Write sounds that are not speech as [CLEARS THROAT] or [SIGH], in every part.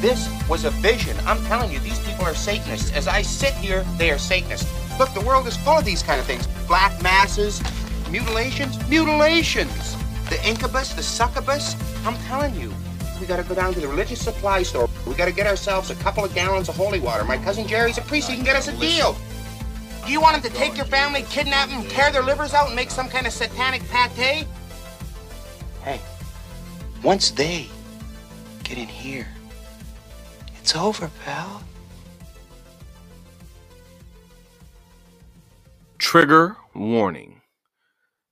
This was a vision. I'm telling you, these people are Satanists. As I sit here, they are Satanists. Look, the world is full of these kind of things. Black masses, mutilations, mutilations. The incubus, the succubus. I'm telling you, we gotta go down to the religious supply store. We gotta get ourselves a couple of gallons of holy water. My cousin Jerry's a priest. He can get us a deal. Do you want him to take your family, kidnap them, tear their livers out, and make some kind of satanic pate? Hey, once they get in here, it's over, pal. Trigger warning.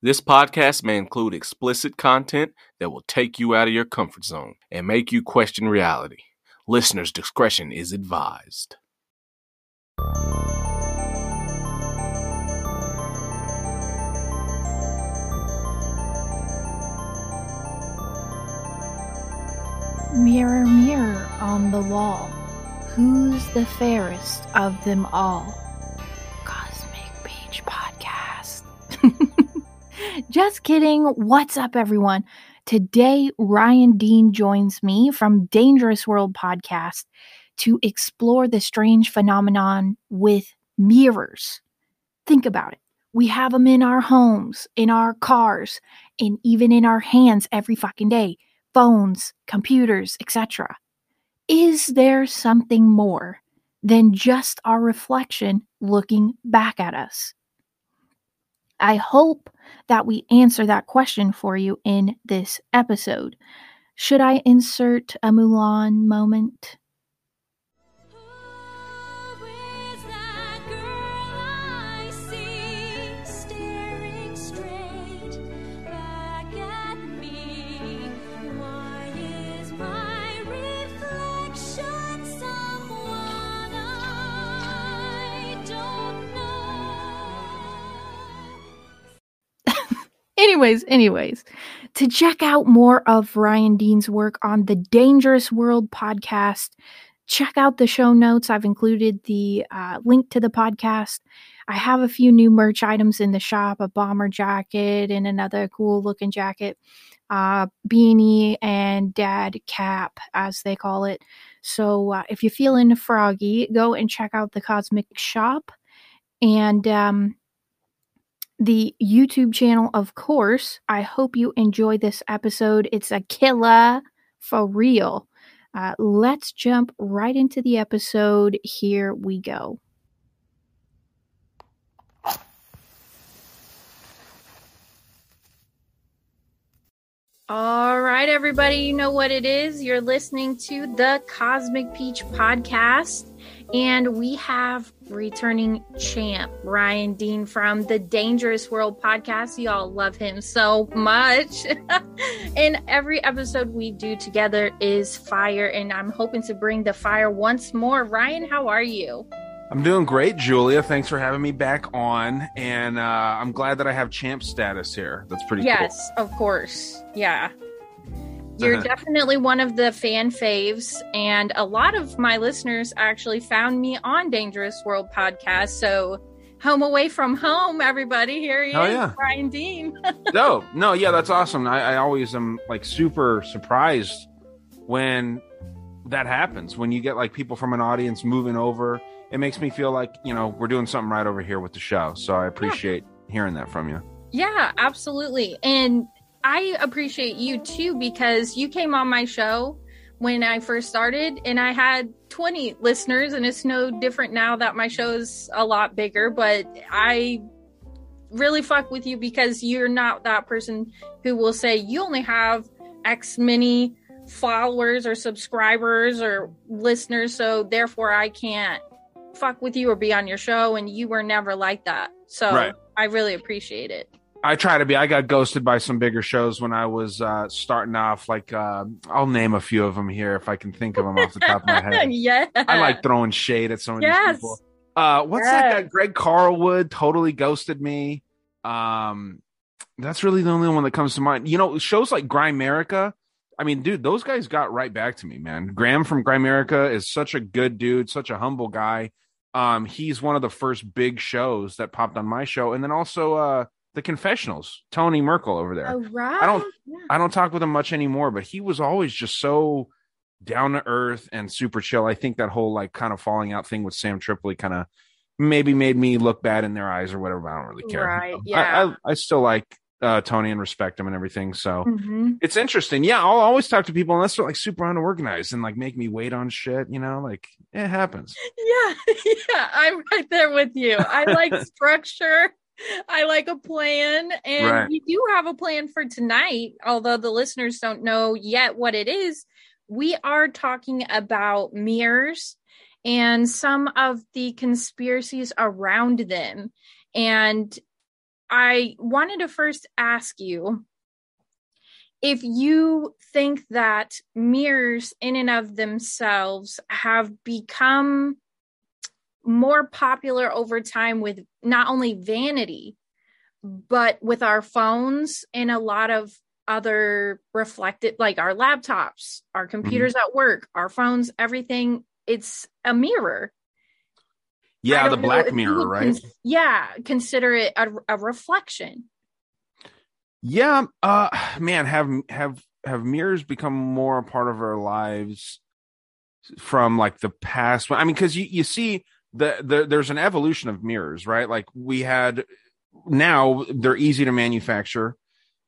This podcast may include explicit content that will take you out of your comfort zone and make you question reality. Listener's discretion is advised. Mirror, mirror on the wall, who's the fairest of them all? Cosmic Peach Podcast. [LAUGHS] Just kidding. What's up, everyone? Today, Ryan Dean joins me from Dangerous World Podcast to explore the strange phenomenon with mirrors. Think about it. We have them in our homes, in our cars, and even in our hands every fucking day phones, computers, etc. Is there something more than just our reflection looking back at us? I hope that we answer that question for you in this episode. Should I insert a Mulan moment? Anyways, anyways, to check out more of Ryan Dean's work on the Dangerous World podcast, check out the show notes. I've included the uh, link to the podcast. I have a few new merch items in the shop a bomber jacket and another cool looking jacket, uh, beanie, and dad cap, as they call it. So uh, if you're feeling froggy, go and check out the Cosmic Shop. And um, the YouTube channel, of course. I hope you enjoy this episode. It's a killer for real. Uh, let's jump right into the episode. Here we go. All right, everybody, you know what it is. You're listening to the Cosmic Peach podcast, and we have returning champ Ryan Dean from the Dangerous World podcast. Y'all love him so much. [LAUGHS] and every episode we do together is fire, and I'm hoping to bring the fire once more. Ryan, how are you? I'm doing great, Julia. Thanks for having me back on, and uh, I'm glad that I have champ status here. That's pretty Yes, of course. Yeah. You're uh-huh. definitely one of the fan faves, and a lot of my listeners actually found me on Dangerous World podcast. So, home away from home, everybody. Here he Oh, is, yeah. Ryan Dean. [LAUGHS] No, no, yeah, that's awesome. I, I always am like super surprised when that happens. When you get like people from an audience moving over, it makes me feel like you know we're doing something right over here with the show. So I appreciate hearing that from you. yeah, absolutely. And I appreciate you too because you came on my show when I first started and I had 20 listeners, and it's no different now that my show is a lot bigger, but I really fuck with you because you're not that person who will say you only have X many followers or subscribers or listeners, so therefore I can't fuck with you or be on your show. And you were never like that. So Right. I really appreciate it. I try to be. I got ghosted by some bigger shows when I was uh, starting off. Like uh, I'll name a few of them here if I can think of them off the top of my head. [LAUGHS] yeah. I like throwing shade at some of Yes. these people. Uh, what's that guy? Greg Carlwood totally ghosted me. Um, that's really the only one that comes to mind. You know, shows like Grimerica. I mean, dude, those guys got right back to me, man. Graham from Grimerica is such a good dude, such a humble guy. Um, he's one of the first big shows that popped on my show, and then also uh, the Confessionals, Tony Merkel over there. Oh, right. I don't- Yeah. I don't talk with him much anymore, but he was always just so down to earth and super chill. I think that whole like kind of falling out thing with Sam Tripoli kind of maybe made me look bad in their eyes or whatever. I don't really care. Right, I- yeah. I, I, still like uh, Tony and respect him and everything. So Mhm. it's interesting. Yeah, I'll always talk to people unless they're like super unorganized and like make me wait on shit. You know, like it happens. [LAUGHS] Yeah, [LAUGHS] yeah, I'm right there with you. I like [LAUGHS] structure. I like a plan, and Right. we do have a plan for tonight. Although the listeners don't know yet what it is, we are talking about mirrors and some of the conspiracies around them. And I wanted to first ask you if you think that mirrors in and of themselves have become more popular over time with not only vanity but with our phones and a lot of other reflected like our laptops our computers at work our phones everything it's a mirror Yeah, the Black Mirror, right? cons- yeah consider it a, a reflection Yeah, uh man, have have have mirrors become more a part of our lives from like the past? I mean, because you you see the, the there's an evolution of mirrors, right? Like we had now they're easy to manufacture.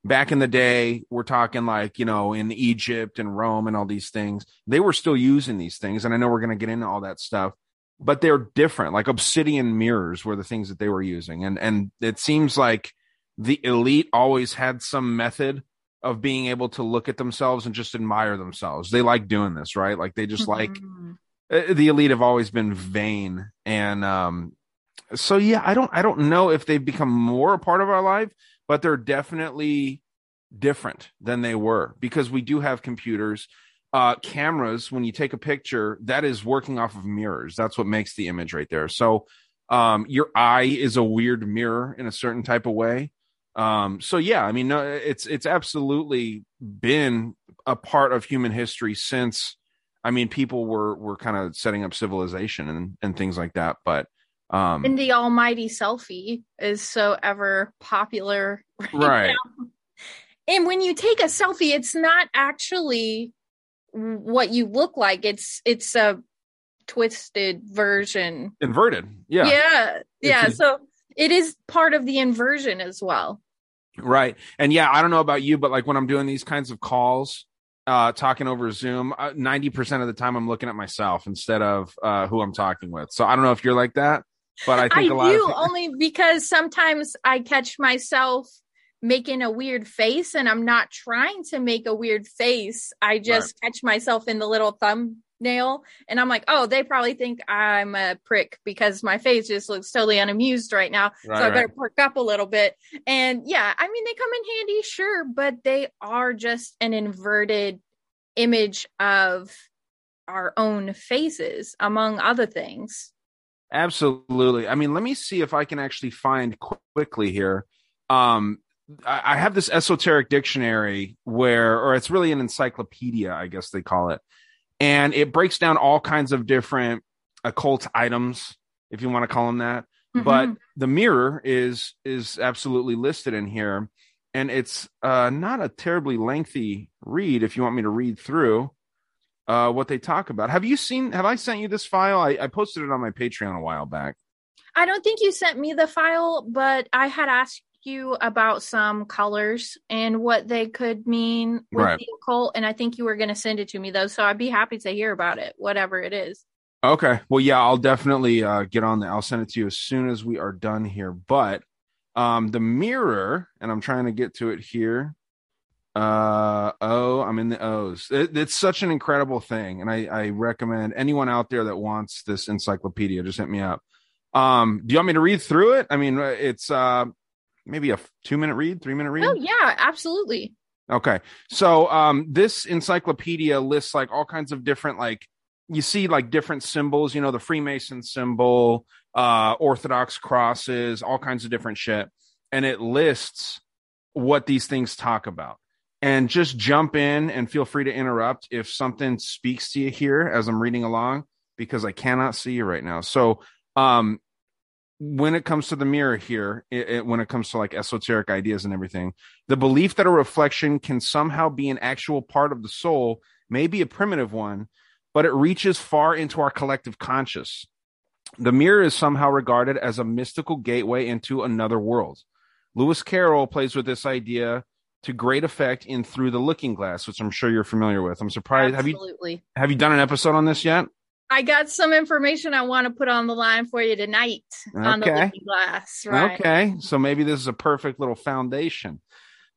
Back in the day, we're talking like, you know, in Egypt and Rome and all these things, they were still using these things. And I know we're going to get into all that stuff, but they're different. Like obsidian mirrors were the things that they were using. And, and it seems like the elite always had some method of being able to look at themselves and just admire themselves. They like doing this, right? Like they just like Mhm. uh, the elite have always been vain. And um so yeah i don't i don't know if they've become more a part of our life but they're definitely different than they were because we do have computers. Uh cameras when you take a picture that is working off of mirrors. That's what makes the image right there. So um your eye is a weird mirror in a certain type of way. Um so yeah i mean no, it's it's absolutely been a part of human history since I mean, people were were kind of setting up civilization and and things like that. But um, and the almighty selfie is so ever popular right, [LAUGHS] and when you take a selfie it's not actually what you look like. It's it's a twisted version. Inverted. Yeah, yeah. Yeah, It's so it is part of the inversion as well. Right. And yeah, I don't know about you, but like when I'm doing these kinds of calls, uh, talking over Zoom, ninety percent of the time I'm looking at myself instead of uh, who I'm talking with. So I don't know if you're like that, but I i, think a lot do of only because sometimes i catch myself making a weird face and i'm not trying to make a weird face i just catch myself in the little thumbnail and i'm like oh they probably think i'm a prick because my face just looks totally unamused right now Right, so i better right. perk up a little bit and yeah i mean they come in handy sure but they are just an inverted image of our own faces among other things Absolutely. I mean, let me see if I can actually find quickly here. Um, I have this esoteric dictionary where, or it's really an encyclopedia, I guess they call it, and it breaks down all kinds of different occult items, if you want to call them that. But Mhm. the mirror is is absolutely listed in here, and it's uh, not a terribly lengthy read. If you want me to read through, uh, what they talk about. Have you seen? Have I sent you this file? I, I posted it on my Patreon a while back. I don't think you sent me the file, but I had asked you about some colors and what they could mean with Right. the occult, and I think you were going to send it to me though, so I'd be happy to hear about it, whatever it is. Okay. Well, yeah, I'll definitely uh, get on that. I'll send it to you as soon as we are done here. But um, the mirror, and I'm trying to get to it here. Uh oh, I'm in the O's. It, it's such an incredible thing, and I, I recommend anyone out there that wants this encyclopedia just hit me up. Um, do you want me to read through it? I mean, uh, it's uh maybe a two minute read, three minute read. Oh yeah, absolutely. Okay. So um this encyclopedia lists like all kinds of different like you see like different symbols, you know, the Freemason symbol, uh Orthodox crosses, all kinds of different shit. And it lists what these things talk about. And just jump in and feel free to interrupt if something speaks to you here as I'm reading along because I cannot see you right now. So um when it comes to the mirror here, it, it- when it comes to like esoteric ideas and everything, the belief that a reflection can somehow be an actual part of the soul may be a primitive one, but it reaches far into our collective conscious. The mirror is somehow regarded as a mystical gateway into another world. Lewis Carroll plays with this idea to great effect in Through the Looking Glass, which I'm sure you're familiar with. I'm surprised. Have you have you done an episode on this yet? I got some information I want to put on the line for you tonight on the looking glass. Right. Okay, so maybe this is a perfect little foundation.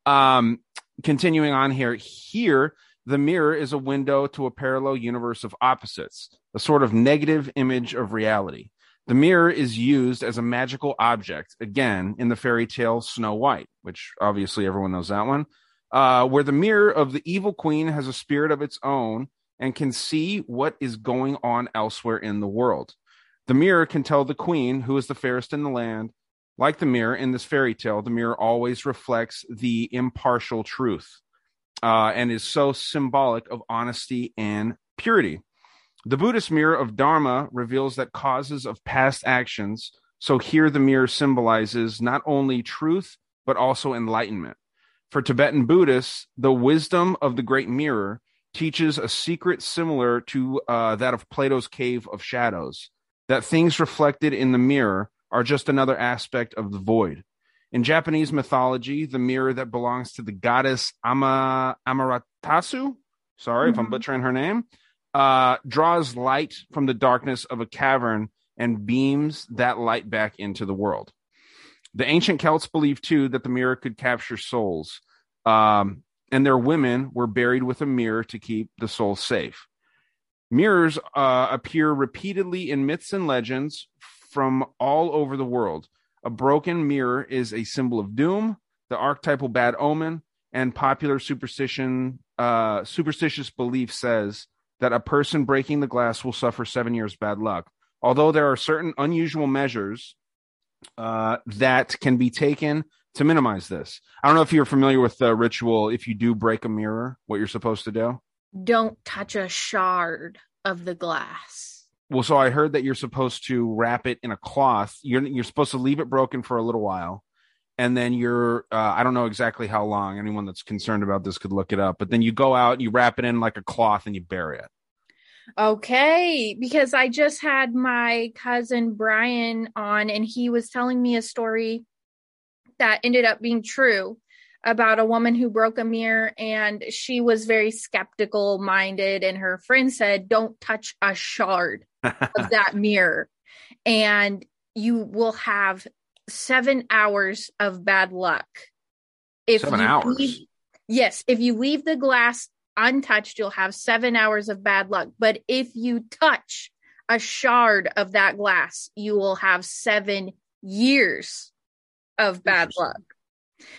Um, continuing on here, here the mirror is a window to a parallel universe of opposites, a sort of negative image of reality. The mirror is used as a magical object, again, in the fairy tale Snow White, which obviously everyone knows that one, uh, where the mirror of the evil queen has a spirit of its own and can see what is going on elsewhere in the world. The mirror can tell the queen, who is the fairest in the land, like the mirror in this fairy tale, the mirror always reflects the impartial truth uh, and is so symbolic of honesty and purity. The Buddhist mirror of Dharma reveals that causes of past actions. So here the mirror symbolizes not only truth, but also enlightenment. For Tibetan Buddhists, the wisdom of the great mirror teaches a secret similar to uh, that of Plato's cave of shadows, that things reflected in the mirror are just another aspect of the void. In Japanese mythology, the mirror that belongs to the goddess Ama, Amaratasu, sorry if I'm Mhm. butchering her name, uh, draws light from the darkness of a cavern and beams that light back into the world. The ancient Celts believed too that the mirror could capture souls, um, and their women were buried with a mirror to keep the soul safe. Mirrors uh, appear repeatedly in myths and legends from all over the world. A broken mirror is a symbol of doom, the archetypal bad omen, and popular superstition. Uh, superstitious belief says that a person breaking the glass will suffer seven years bad luck. Although there are certain unusual measures uh, that can be taken to minimize this. I don't know if you're familiar with the ritual. If you do break a mirror, what you're supposed to do. Don't touch a shard of the glass. Well, so I heard that you're supposed to wrap it in a cloth. You're you're supposed to leave it broken for a little while, and then you're uh, I don't know exactly how long. Anyone that's concerned about this could look it up. But then you go out, you wrap it in like a cloth, and you bury it. Okay, because I just had my cousin Brian on and he was telling me a story that ended up being true about a woman who broke a mirror and she was very skeptical minded and her friend said don't touch a shard [LAUGHS] of that mirror and you will have 7 hours of bad luck. If Seven hours? leave- yes, if you leave the glass untouched, you'll have seven hours of bad luck. But if you touch a shard of that glass, you will have seven years of bad luck.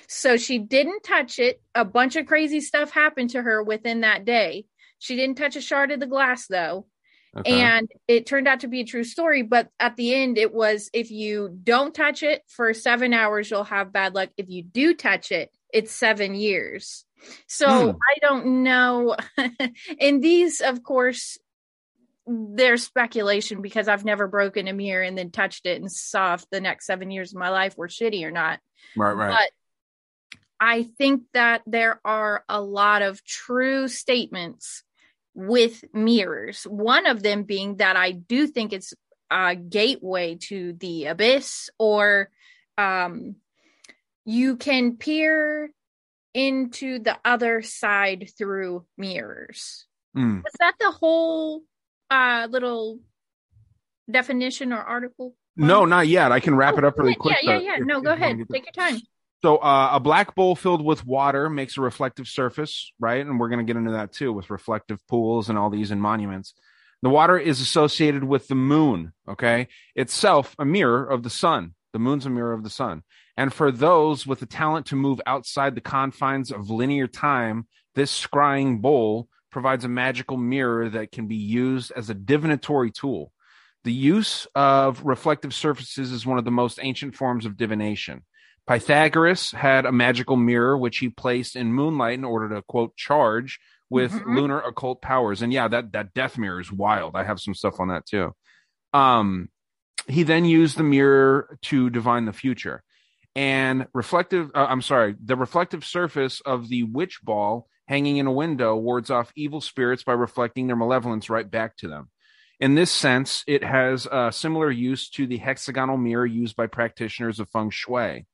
So she didn't touch it. A bunch of crazy stuff happened to her within that day. She didn't touch a shard of the glass though. Okay. And it turned out to be a true story. But at the end, it was if you don't touch it for seven hours, you'll have bad luck. If you do touch it, it's seven years. So Hmm. I don't know. [LAUGHS] and these, of course, there's speculation because I've never broken a mirror and then touched it and saw if the next seven years of my life were shitty or not. right, right. But I think that there are a lot of true statements with mirrors. One of them being that I do think it's a gateway to the abyss, or um, you can peer into the other side through mirrors. Hmm. Was that the whole uh, little definition or article? No, not yet. I can wrap Oh, it up really yeah, quick. Yeah, yeah, though, yeah. No, go ahead. Take your time. So, uh, a black bowl filled with water makes a reflective surface, right? And we're going to get into that too with reflective pools and all these and monuments. The water is associated with the moon, okay? Itself a mirror of the sun. The moon's a mirror of the sun. And for those with the talent to move outside the confines of linear time, this scrying bowl provides a magical mirror that can be used as a divinatory tool. The use of reflective surfaces is one of the most ancient forms of divination. Pythagoras had a magical mirror which he placed in moonlight in order to quote charge with Mhm. lunar occult powers. And yeah, that that death mirror is wild. I have some stuff on that too. Um he then used the mirror to divine the future. And reflective uh, I'm sorry, the reflective surface of the witch ball hanging in a window wards off evil spirits by reflecting their malevolence right back to them. In this sense, it has a similar use to the hexagonal mirror used by practitioners of feng shui.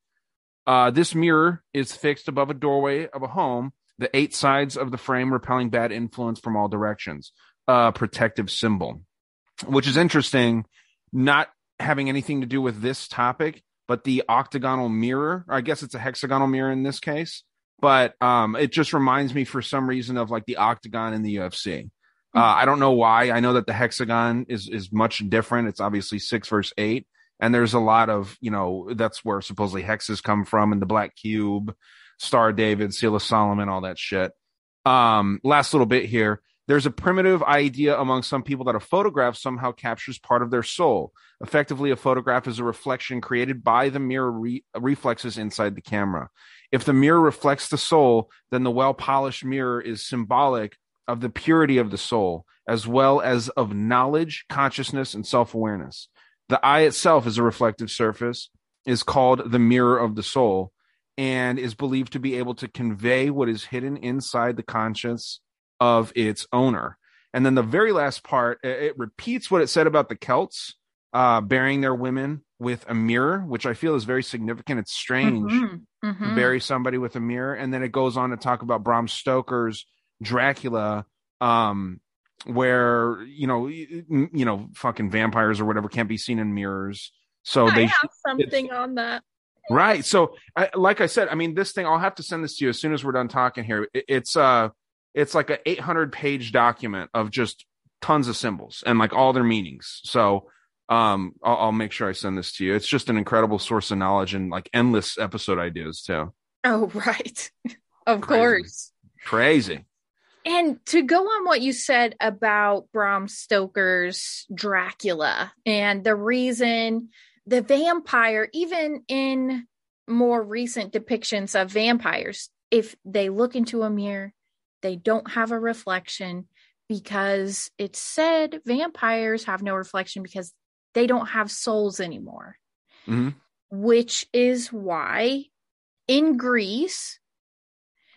Uh, this mirror is fixed above a doorway of a home, the eight sides of the frame repelling bad influence from all directions, a protective symbol, which is interesting, not having anything to do with this topic, but the octagonal mirror, I guess it's a hexagonal mirror in this case, but um, it just reminds me for some reason of like the octagon in the UFC. Uh, I don't know why. I know that the hexagon is is much different. It's obviously six versus eight, and there's a lot of you know that's where supposedly hexes come from, and the black cube, Star David, Seal of Solomon, all that shit. Um, last little bit here. There's a primitive idea among some people that a photograph somehow captures part of their soul. Effectively, a photograph is a reflection created by the mirror re- reflexes inside the camera. If the mirror reflects the soul, then the well polished mirror is symbolic of the purity of the soul, as well as of knowledge, consciousness, and self awareness. The eye itself is a reflective surface, is called the mirror of the soul, and is believed to be able to convey what is hidden inside the conscience of its owner. And then the very last part, it it repeats what it said about the Celts uh, burying their women with a mirror, which I feel is very significant. It's strange Mhm, to mhm. bury somebody with a mirror and then it goes on to talk about bram stoker's dracula um where you know y- y- you know fucking vampires or whatever can't be seen in mirrors so I they have something on that. right so I, like i said i mean this thing i'll have to send this to you as soon as we're done talking here It- it's uh it's like a 800 page document of just tons of symbols and like all their meanings so um I'll, I'll make sure i send this to you it's just an incredible source of knowledge and like endless episode ideas too Oh, [LAUGHS] right. of Crazy. course. crazy And to go on what you said about Bram Stoker's Dracula and the reason the vampire, even in more recent depictions of vampires, if they look into a mirror, they don't have a reflection because it's said vampires have no reflection because they don't have souls anymore. Mhm. Which is why in Greece,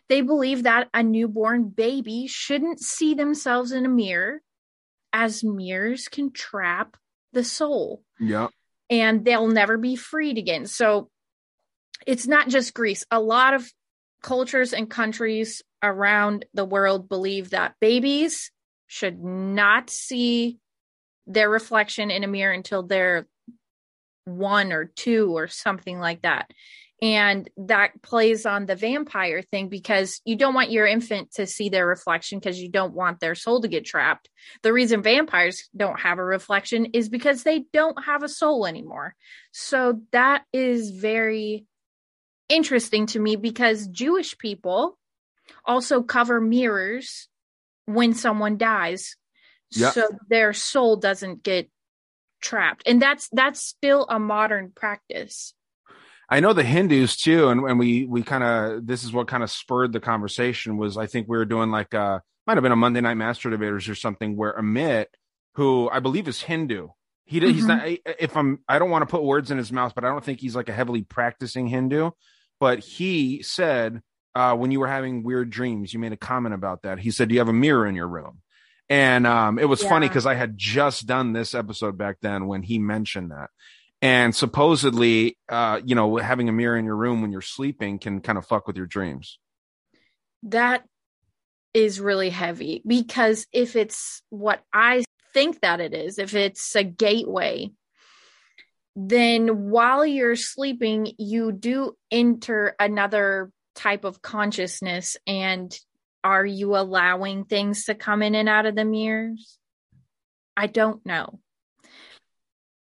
they believe that a newborn baby shouldn't see themselves in a mirror, as mirrors can trap the soul yeah and they'll never be freed again. So it's not just Greece. A lot of cultures and countries around the world believe that babies should not see their reflection in a mirror until they're one or two or something like that. And that plays on the vampire thing because you don't want your infant to see their reflection because you don't want their soul to get trapped. The reason vampires don't have a reflection is because they don't have a soul anymore. So that is very interesting to me because Jewish people also cover mirrors when someone dies Yeah. so their soul doesn't get trapped. And that's that's still a modern practice. I know the Hindus too, and, and we we kind of this is what kind of spurred the conversation was I think we were doing like uh might have been a Monday Night Master Debaters or something where Amit, who I believe is Hindu, he he's Mhm. not if I'm I don't want to put words in his mouth, but I don't think he's like a heavily practicing Hindu, but he said uh when you were having weird dreams, you made a comment about that. He said do you have a mirror in your room. And um, it was funny because I had just done this episode back then when he mentioned that. And supposedly, uh, you know, having a mirror in your room when you're sleeping can kind of fuck with your dreams. That is really heavy because if it's what I think that it is, if it's a gateway, then while you're sleeping, you do enter another type of consciousness. And are you allowing things to come in and out of the mirrors? I don't know.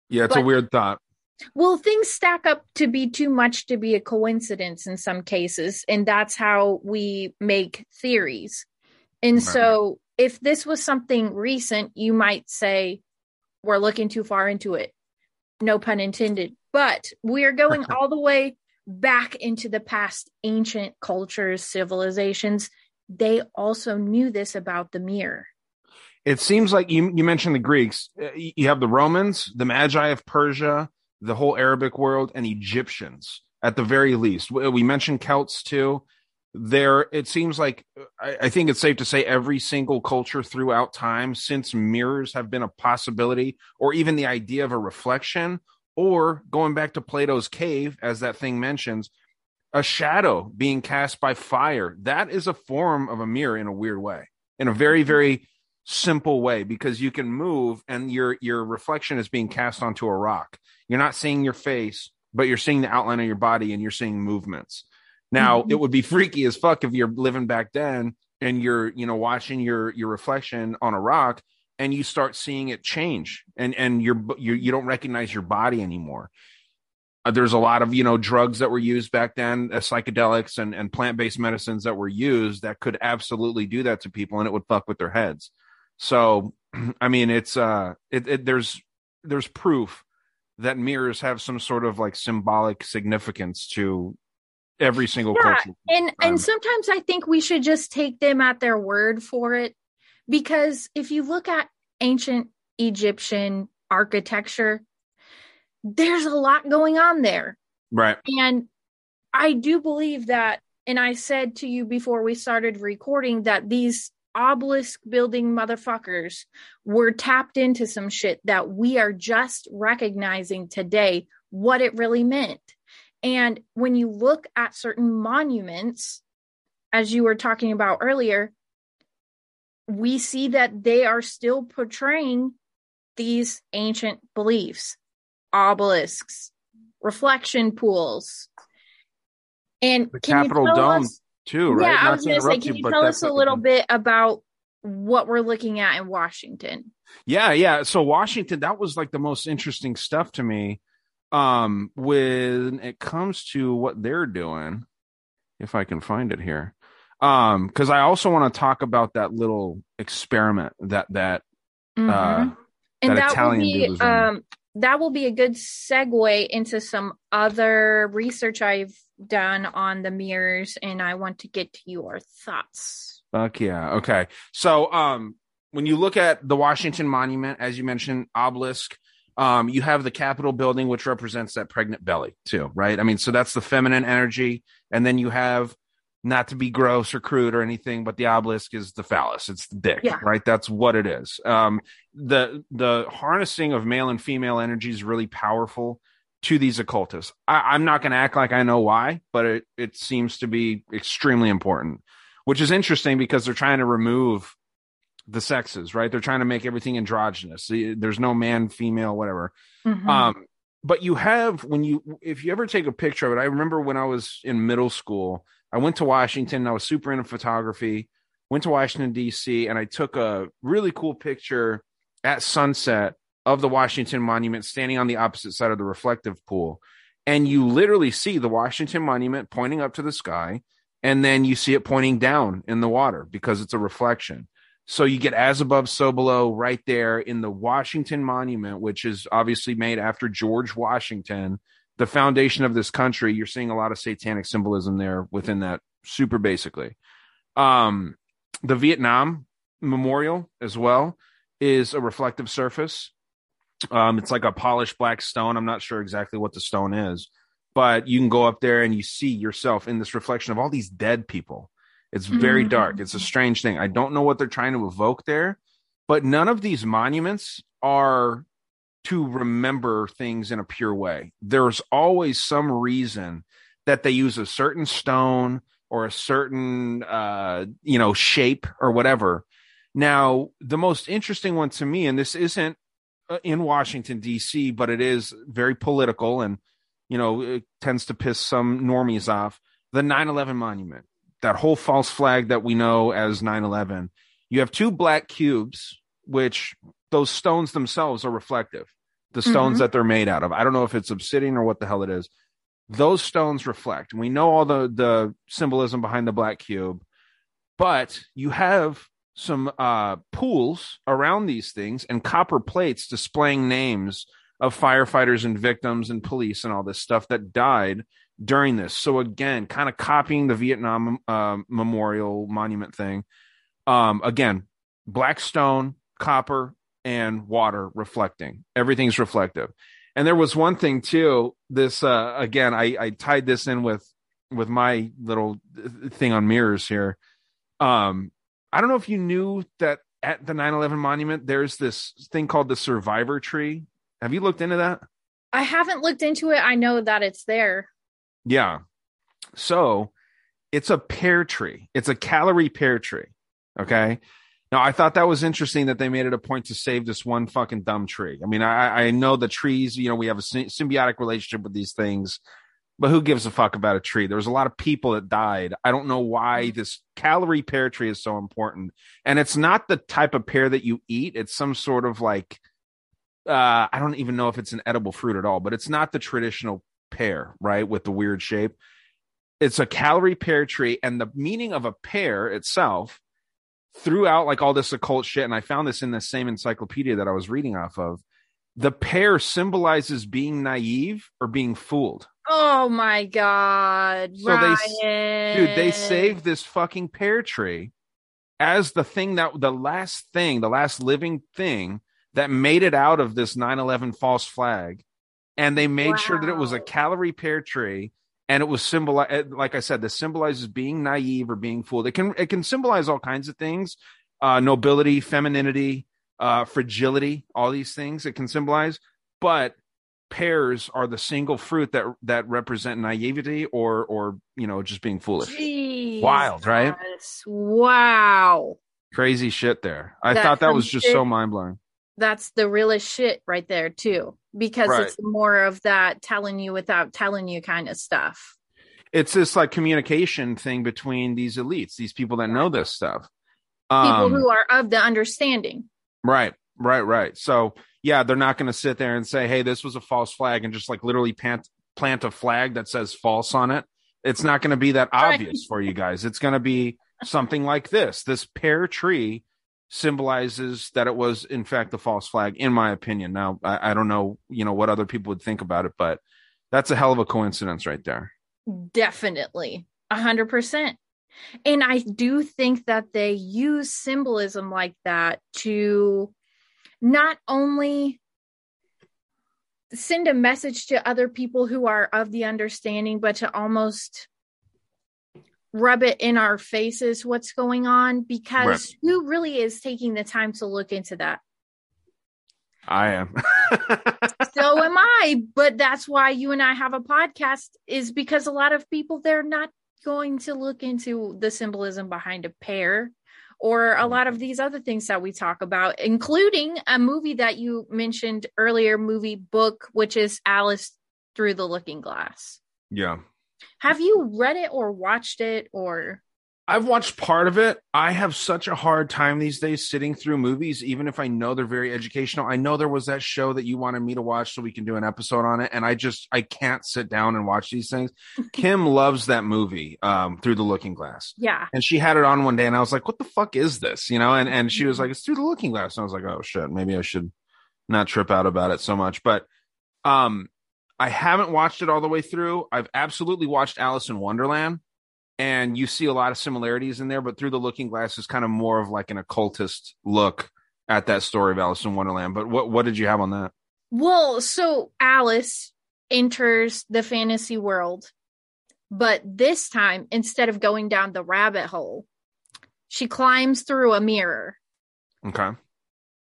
Yeah, it's a weird thought. Well, things stack up to be too much to be a coincidence in some cases, and that's how we make theories. And Right. so, if this was something recent, you might say, We're looking too far into it. No pun intended. But we are going [LAUGHS] all the way back into the past ancient cultures, civilizations. They also knew this about the mirror. It seems like you you mentioned the Greeks. Uh, You have the Romans, the Magi of Persia, the whole Arabic world, and Egyptians at the very least. We we mentioned Celts too. there it seems like I, I think it's safe to say every single culture throughout time since mirrors have been a possibility or even the idea of a reflection or going back to plato's cave as that thing mentions a shadow being cast by fire. That is a form of a mirror in a weird way in a very very simple way because you can move and your your reflection is being cast onto a rock. You're not seeing your face but you're seeing the outline of your body and you're seeing movements. Now Mhm. it would be freaky as fuck if you're living back then and you're you know watching your your reflection on a rock and you start seeing it change and and you're you you don't recognize your body anymore uh, there's a lot of you know drugs that were used back then uh, psychedelics and and plant-based medicines that were used that could absolutely do that to people and it would fuck with their heads. So [CLEARS THROAT] i mean it's uh it, it there's there's proof that mirrors have some sort of like symbolic significance to every single Yeah, culture and Um, and sometimes i think we should just take them at their word for it because if you look at ancient egyptian architecture there's a lot going on there. Right. And i do believe that and i said to you before we started recording that these obelisk building motherfuckers were tapped into some shit that we are just recognizing today what it really meant. And when you look at certain monuments, as you were talking about earlier, we see that they are still portraying these ancient beliefs, obelisks, reflection pools. And The can you Capitol tell Dome, us- too right Yeah, I was going to say, can you but tell us a little bit about what we're looking at in Washington? Yeah, yeah. So Washington, that was like the most interesting stuff to me. Um, when it comes to what they're doing, if I can find it here. Um, because I also want to talk about that little experiment that that uh Mhm. and that that Italian will dude be was um that will be a good segue into some other research I've done on the mirrors, and I want to get to your thoughts. Fuck yeah. Okay. So um when you look at the Washington Monument, as you mentioned, obelisk, um, you have the Capitol building, which represents that pregnant belly, too, right? I mean, so that's the feminine energy. And then you have not to be gross or crude or anything, but the obelisk is the phallus. It's the dick, Yeah. right? That's what it is. Um, the the harnessing of male and female energy is really powerful to these occultists. I, I'm not going to act like I know why, but it it seems to be extremely important, which is interesting because they're trying to remove the sexes, right? They're trying to make everything androgynous. There's no man, female, whatever. Mhm. Um, but you have when you if you ever take a picture of it, I remember when I was in middle school, I went to Washington. I was super into photography. Went to Washington D.C. and I took a really cool picture at sunset of the Washington Monument, standing on the opposite side of the reflective pool, and you literally see the Washington Monument pointing up to the sky, and then you see it pointing down in the water because it's a reflection. So you get as above, so below right there in the Washington Monument, which is obviously made after George Washington, the foundation of this country. You're seeing a lot of satanic symbolism there within that, super basically. Um, the Vietnam Memorial as well is a reflective surface. Um, it's like a polished black stone. I'm not sure exactly what the stone is, but you can go up there and you see yourself in this reflection of all these dead people. It's very Mhm. dark. It's a strange thing. I don't know what they're trying to evoke there, but none of these monuments are to remember things in a pure way. There's always some reason that they use a certain stone or a certain uh you know shape or whatever. Now, the most interesting one to me and this isn't uh, in Washington D.C., but it is very political and you know it tends to piss some normies off. The 9/11 monument, that whole false flag that we know as 9/11. You have two black cubes, which those stones themselves are reflective. The stones Mhm. that they're made out of. I don't know if it's obsidian or what the hell it is. Those stones reflect. We know all the the symbolism behind the black cube, but you have some uh, pools around these things and copper plates displaying names of firefighters and victims and police and all this stuff that died during this. So again, kind of copying the Vietnam uh, Memorial Monument thing. Um, again, black stone, copper, and water reflecting. Everything's reflective. And there was one thing too. This uh, again, I, I tied this in with with my little thing on mirrors here. Um, I don't know if you knew that at the 9/11 monument, there's this thing called the Survivor Tree. Have you looked into that? I haven't looked into it. I know that it's there. Yeah. So it's a pear tree. It's a Callery pear tree. Okay. Now I thought that was interesting that they made it a point to save this one fucking dumb tree. I mean, I, I know the trees, you know, we have a sy- symbiotic relationship with these things, but who gives a fuck about a tree? There was a lot of people that died. I don't know why this Callery pear tree is so important. And it's not the type of pear that you eat. It's some sort of like, uh, I don't even know if it's an edible fruit at all, but it's not the traditional pear, right? With the weird shape. It's a Callery pear tree. And the meaning of a pear itself throughout like all this occult shit, and I found this in the same encyclopedia that I was reading off of. The pear symbolizes being naive or being fooled. Oh my god, So they. Dude, they saved this fucking pear tree as the thing that the last thing, the last living thing that made it out of this 9/11 false flag, and they made sure that it was a Callery pear tree, and it was symbol. Like I said, this symbolizes being naive or being fooled. It can it can symbolize all kinds of things, uh, nobility, femininity, uh, fragility, all these things it can symbolize. But pears are the single fruit that that represent naivety or or you know just being foolish. Jesus. Wild, right? Wow. Crazy shit there. I That's thought that was just so mind blowing. That's the realest shit right there too. Because Right. it's more of that telling you without telling you kind of stuff. It's this like communication thing between these elites, these people that know this stuff. People Um, who are of the understanding. Right, right, right. So yeah, they're not going to sit there and say, "Hey, this was a false flag," and just like literally plant plant a flag that says false on it. It's not going to be that Right. obvious for you guys. It's going to be something like this. This pear tree symbolizes that it was in fact the false flag, in my opinion. Now I, I don't know, you know, what other people would think about it, but that's a hell of a coincidence right there. Definitely. A hundred percent. And I do think that they use symbolism like that to not only send a message to other people who are of the understanding, but to almost rub it in our faces what's going on because who really is taking the time to look into that? I am. [LAUGHS] so am I. But that's why you and I have a podcast, is because a lot of people they're not going to look into the symbolism behind a pear or a lot of these other things that we talk about, including a movie that you mentioned earlier, movie book, which is Alice Through the Looking Glass. yeah. Have you read it or watched it or I've watched part of it. I have such a hard time these days sitting through movies, even if I know they're very educational. I know there was that show that you wanted me to watch so we can do an episode on it, and I just I can't sit down and watch these things. [LAUGHS] Kim loves that movie, um, Through the Looking Glass. yeah? And she had it on one day, and I was like, "What the fuck is this?" You know, and and she was like, "It's through the Looking Glass," and I was like, "Oh shit, maybe I should not trip out about it so much." But um, I haven't watched it all the way through. I've absolutely watched Alice in Wonderland, and you see a lot of similarities in there. But through the Looking Glass is kind of more of like an occultist look at that story of Alice in Wonderland. But what what did you have on that? Well, so Alice enters the fantasy world, but this time, instead of going down the rabbit hole, she climbs through a mirror Okay,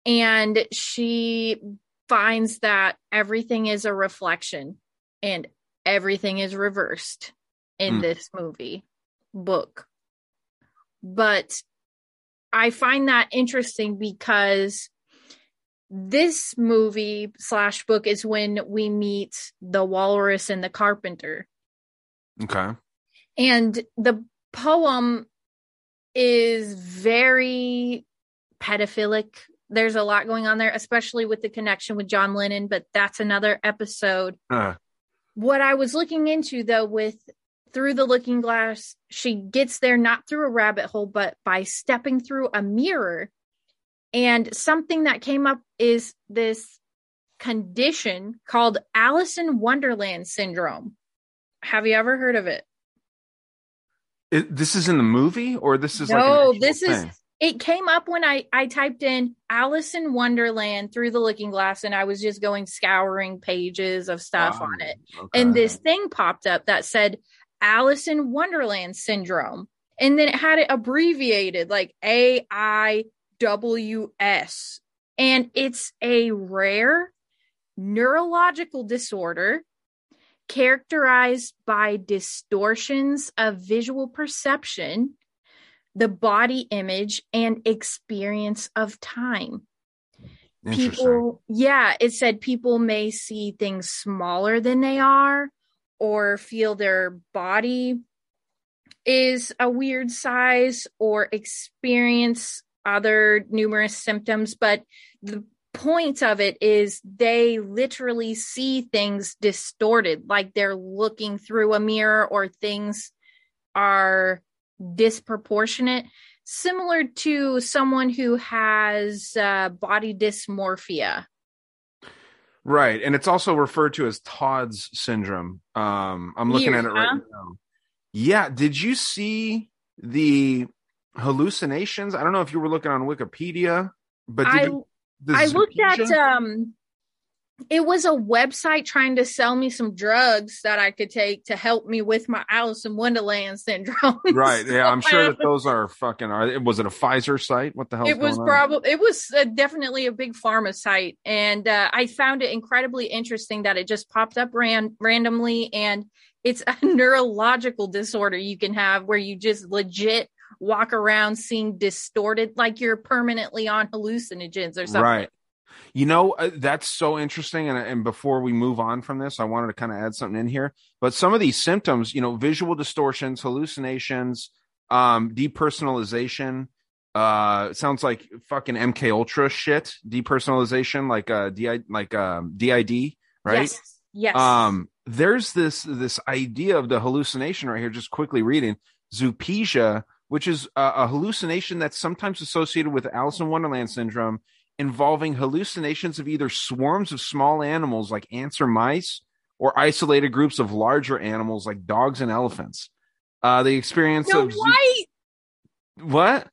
and she finds that everything is a reflection and everything is reversed in Hmm. this movie book. But I find that interesting because this movie slash book is when we meet the walrus and the carpenter. okay, And the poem is very pedophilic. There's a lot going on there, especially with the connection with John Lennon, but that's another episode. uh, What I was looking into though with through the looking glass, she gets there not through a rabbit hole, but by stepping through a mirror. And something that came up is this condition called Alice in Wonderland syndrome. Have you ever heard of it? It- this is in the movie, or this is like no, actual this is thing? It came up when I I typed in Alice in Wonderland through the looking glass and I was just going scouring pages of stuff on it. Okay. And this thing popped up that said Alice in Wonderland syndrome. And then it had it abbreviated like AIWS. And it's a rare neurological disorder characterized by distortions of visual perception, the body image, and experience of time. People, yeah, it said people may see things smaller than they are or feel their body is a weird size or experience other numerous symptoms. But the point of it is they literally see things distorted, like they're looking through a mirror or things are disproportionate, similar to someone who has uh, body dysmorphia. Right, and it's also referred to as Todd's syndrome. Um, I'm looking Weird, at it right now. Yeah, did you see the hallucinations? I don't know if you were looking on Wikipedia, but did I you, I looked at um it was a website trying to sell me some drugs that I could take to help me with my Alice in Wonderland syndrome. [LAUGHS] right. Yeah, I'm sure that those are fucking. Are was it a Pfizer site? What the hell? it was probably it was uh, definitely a big pharma site and uh, i found it incredibly interesting that it just popped up ran- randomly and it's a [LAUGHS] neurological disorder you can have where you just legit walk around seeing distorted like you're permanently on hallucinogens or something Right. You know, uh, that's so interesting. And, and before we move on from this, I wanted to kind of add something in here. But some of these symptoms, you know, visual distortions, hallucinations, um, depersonalization. Uh, sounds like fucking MK Ultra shit, depersonalization, like uh, DI, like um, DID, right? yes yes Um, there's this this idea of the hallucination right here. Just quickly reading zoopsia, which is a, a hallucination that's sometimes associated with Alice in Wonderland syndrome, involving hallucinations of either swarms of small animals like ants or mice, or isolated groups of larger animals like dogs and elephants. Uh, the experience snow of white what,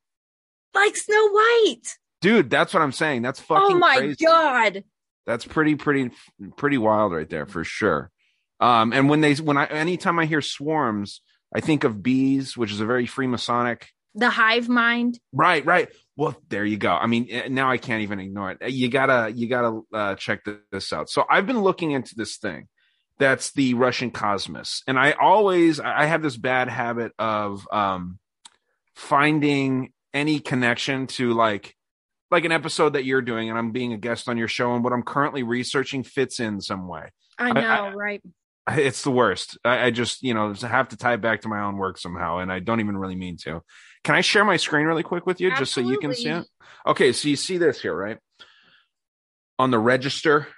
like snow white dude? That's what I'm saying. That's fucking oh my crazy. god That's pretty, pretty, pretty wild right there for sure. Um, and when they, when I, anytime I hear swarms, I think of bees, which is a very Freemasonic. The hive mind Right, right. Well, there you go. I mean, eh, now I can't even ignore it. You gotta, you gotta uh, check this out. So I've been looking into this thing. That's the Russian Cosmos, and I always, I have this bad habit of um, finding any connection to like like an episode that you're doing and I'm being a guest on your show and what I'm currently researching fits in some way. i I- know I- right It's the worst. I, I just, you know, have to tie it back to my own work somehow, and I don't even really mean to. Can I share my screen really quick with you just so you can see it? Okay, so you see this here, right? On the register.com.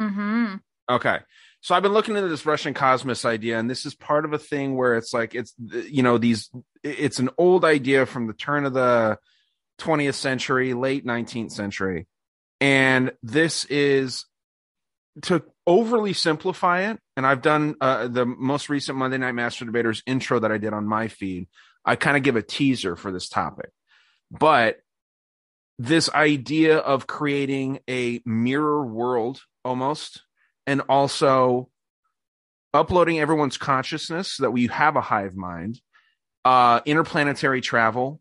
mm-hmm Okay. So I've been looking into this Russian Cosmos idea, and this is part of a thing where it's like it's you know these it's an old idea from the turn of the 20th century, late 19th century, and this is to overly simplify it. And I've done uh, the most recent Monday Night Master Debaters intro that I did on my feed. I kind of give a teaser for this topic, but this idea of creating a mirror world almost and also uploading everyone's consciousness so that we have a hive mind, uh, interplanetary travel,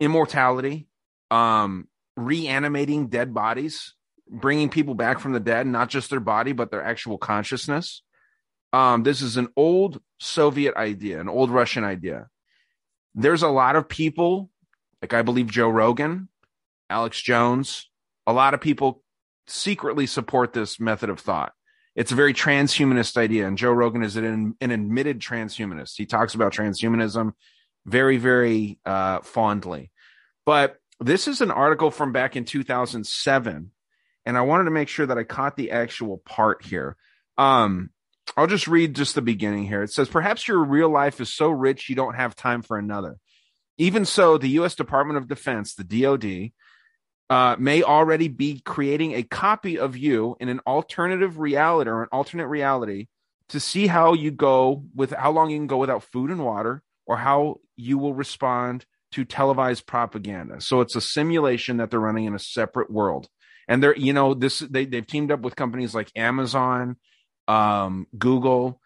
immortality, um, reanimating dead bodies, bringing people back from the dead, not just their body, but their actual consciousness. Um, this is an old Soviet idea, an old Russian idea. There's a lot of people, like I believe Joe Rogan, Alex Jones, a lot of people secretly support this method of thought. It's a very transhumanist idea, and Joe Rogan is an, an admitted transhumanist. He talks about transhumanism very, very uh, fondly. But this is an article from back in 2007, and I wanted to make sure that I caught the actual part here. Um, I'll just read just the beginning here. It says, Perhaps your real life is so rich you don't have time for another. Even so, the U.S. Department of Defense, the DoD, uh, may already be creating a copy of you in an alternative reality or an alternate reality to see how you go with how long you can go without food and water or how you will respond to televised propaganda. So it's a simulation that they're running in a separate world. And they're, you know, this they they've teamed up with companies like Amazon, um, Google,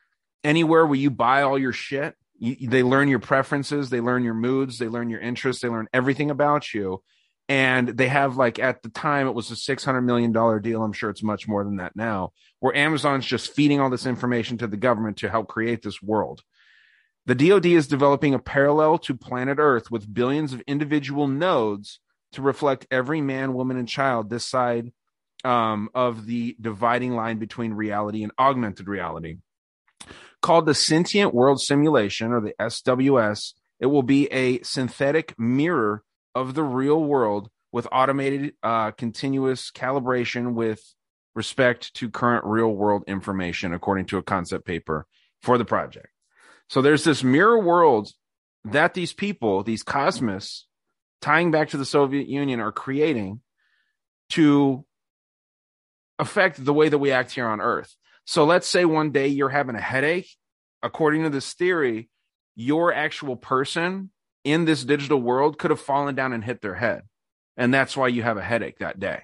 anywhere where you buy all your shit. You, they learn your preferences, they learn your moods, they learn your interests, they learn everything about you. And they have like at the time it was a six hundred million dollar deal. I'm sure it's much more than that now. Where Amazon's just feeding all this information to the government to help create this world. The DoD is developing a parallel to planet Earth with billions of individual nodes to reflect every man, woman, and child this side um, of the dividing line between reality and augmented reality. Called the Sentient World Simulation or the SWS, it will be a synthetic mirror of the real world with automated uh, continuous calibration with respect to current real world information, according to a concept paper for the project. So there's this mirror world that these people, these cosmists, tying back to the Soviet Union, are creating to affect the way that we act here on Earth. So let's say one day you're having a headache. According to this theory, your actual person in this digital world could have fallen down and hit their head. And that's why you have a headache that day,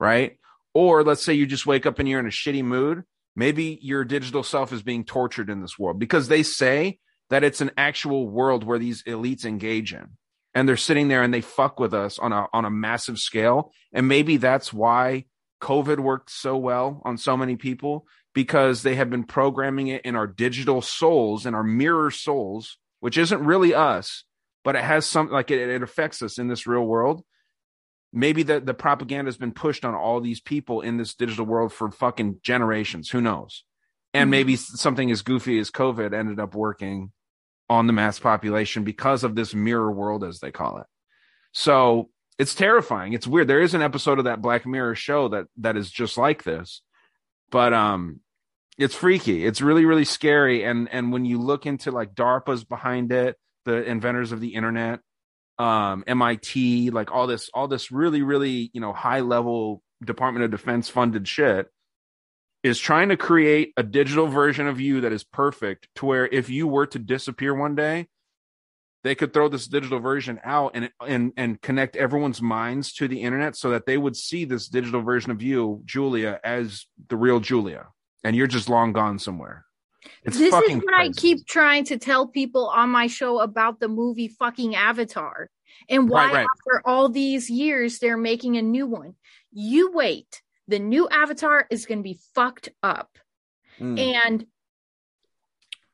right? Or let's say you just wake up and you're in a shitty mood. Maybe your digital self is being tortured in this world because they say that it's an actual world where these elites engage in. And they're sitting there and they fuck with us on a on a massive scale. And maybe that's why COVID worked so well on so many people because they have been programming it in our digital souls and our mirror souls, which isn't really us, but it has some like it, it affects us in this real world. Maybe the, the propaganda has been pushed on all these people in this digital world for fucking generations. Who knows? And Mhm. maybe something as goofy as COVID ended up working on the mass population because of this mirror world, as they call it. So it's terrifying. It's weird. There is an episode of that Black Mirror show that that is just like this, but um, it's freaky. It's really really scary. And and when you look into like DARPA's behind it, the inventors of the internet, um, MIT, like all this all this really really you know high level Department of Defense funded shit is trying to create a digital version of you that is perfect to where if you were to disappear one day they could throw this digital version out and and and connect everyone's minds to the internet so that they would see this digital version of you Julia as the real Julia and you're just long gone somewhere it's this is what I keep trying to tell people on my show about the movie fucking Avatar and why Right, right. after all these years they're making a new one. You wait. The new Avatar is going to be fucked up. Mm. And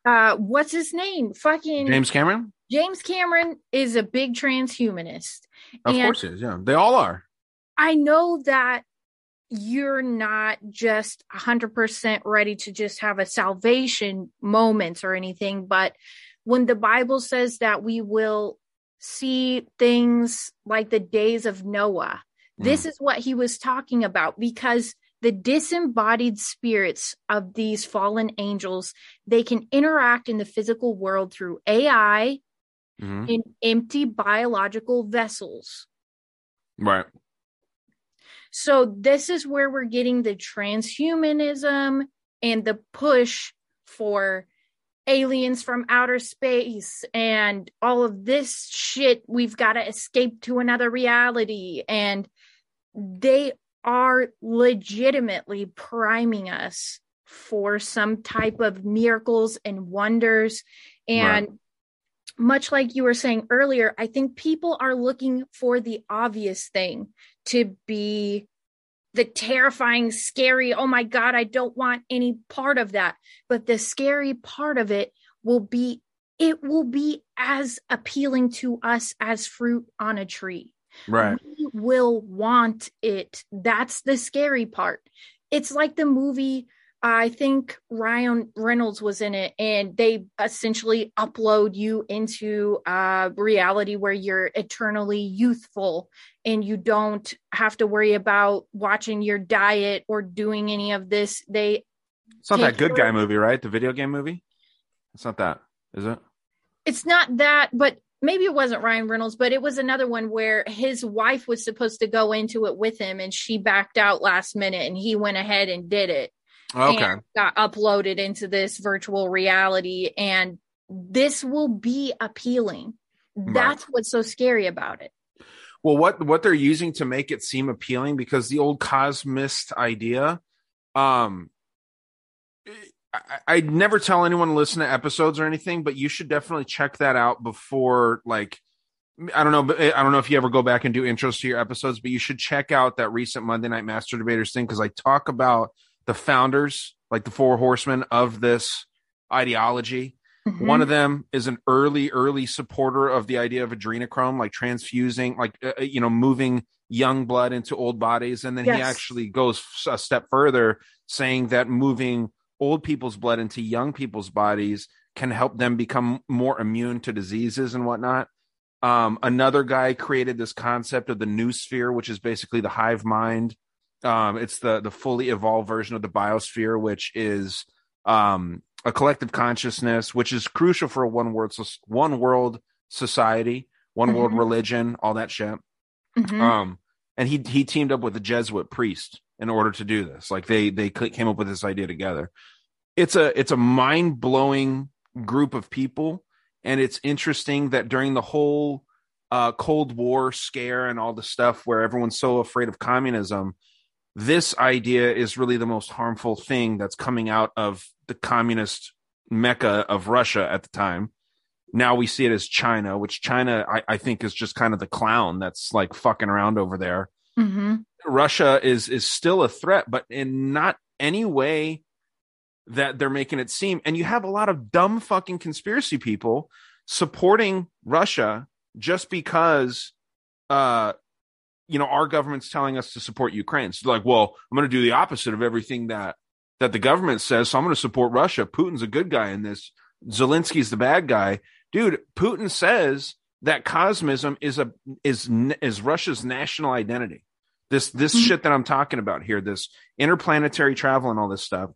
uh what's his name? Fucking James Cameron James Cameron is a big transhumanist. of And- course he is yeah they all are I know that you're not just 100% ready to just have a salvation moment or anything, but when the Bible says that we will see things like the days of Noah, this is what he was talking about because the disembodied spirits of these fallen angels they can interact in the physical world through ai Mhm. in empty biological vessels right So this is where we're getting the transhumanism and the push for aliens from outer space and all of this shit. We've got to escape to another reality. And they are legitimately priming us for some type of miracles and wonders. And much like you were saying earlier, I think people are looking for the obvious thing to be the terrifying, scary, oh my God, I don't want any part of that. But the scary part of it will be, it will be as appealing to us as fruit on a tree. Right We will want it. That's the scary part. It's like the movie. I think Ryan Reynolds was in it, and they essentially upload you into a reality where you're eternally youthful and you don't have to worry about watching your diet or doing any of this. They it's not that good guy movie right the video game movie it's not that is it it's not that, but maybe it wasn't Ryan Reynolds, but it was another one where his wife was supposed to go into it with him and she backed out last minute and he went ahead and did it. okay. And got uploaded into this virtual reality and this will be appealing. That's what's so scary about it. Well what what they're using to make it seem appealing because the old cosmist idea um I, I'd never tell anyone to listen to episodes or anything, but you should definitely check that out before like I don't know, but I don't know if you ever go back and do intros to your episodes, but you should check out that recent Monday Night Master Debaters thing because I talk about the founders, like the four horsemen of this ideology. Mhm. One of them is an early, early supporter of the idea of adrenochrome, like transfusing, like uh, you know, moving young blood into old bodies, and then he actually goes a step further, saying that moving old people's blood into young people's bodies can help them become more immune to diseases and whatnot. Um, another guy created this concept of the noosphere, which is basically the hive mind. Um, it's the the fully evolved version of the biosphere, which is um, a collective consciousness, which is crucial for a one world one world society, one world Mhm. religion, all that shit. Mhm. Um, and he he teamed up with a Jesuit priest in order to do this. Like they they came up with this idea together. It's a it's a mind blowing group of people, and it's interesting that during the whole uh, Cold War scare and all the stuff where everyone's so afraid of communism, this idea is really the most harmful thing that's coming out of the communist mecca of Russia at the time. Now we see it as China, which China I, I think is just kind of the clown that's like fucking around over there. Mhm. Russia is is still a threat, but in not any way that they're making it seem. And you have a lot of dumb fucking conspiracy people supporting Russia just because uh you know our government's telling us to support Ukraine. So like, well, I'm going to do the opposite of everything that that the government says. So I'm going to support Russia. Putin's a good guy in this. Zelensky's the bad guy. Dude, Putin says that cosmism is a is is Russia's national identity. This this Mhm. shit that I'm talking about here, this interplanetary travel and all this stuff.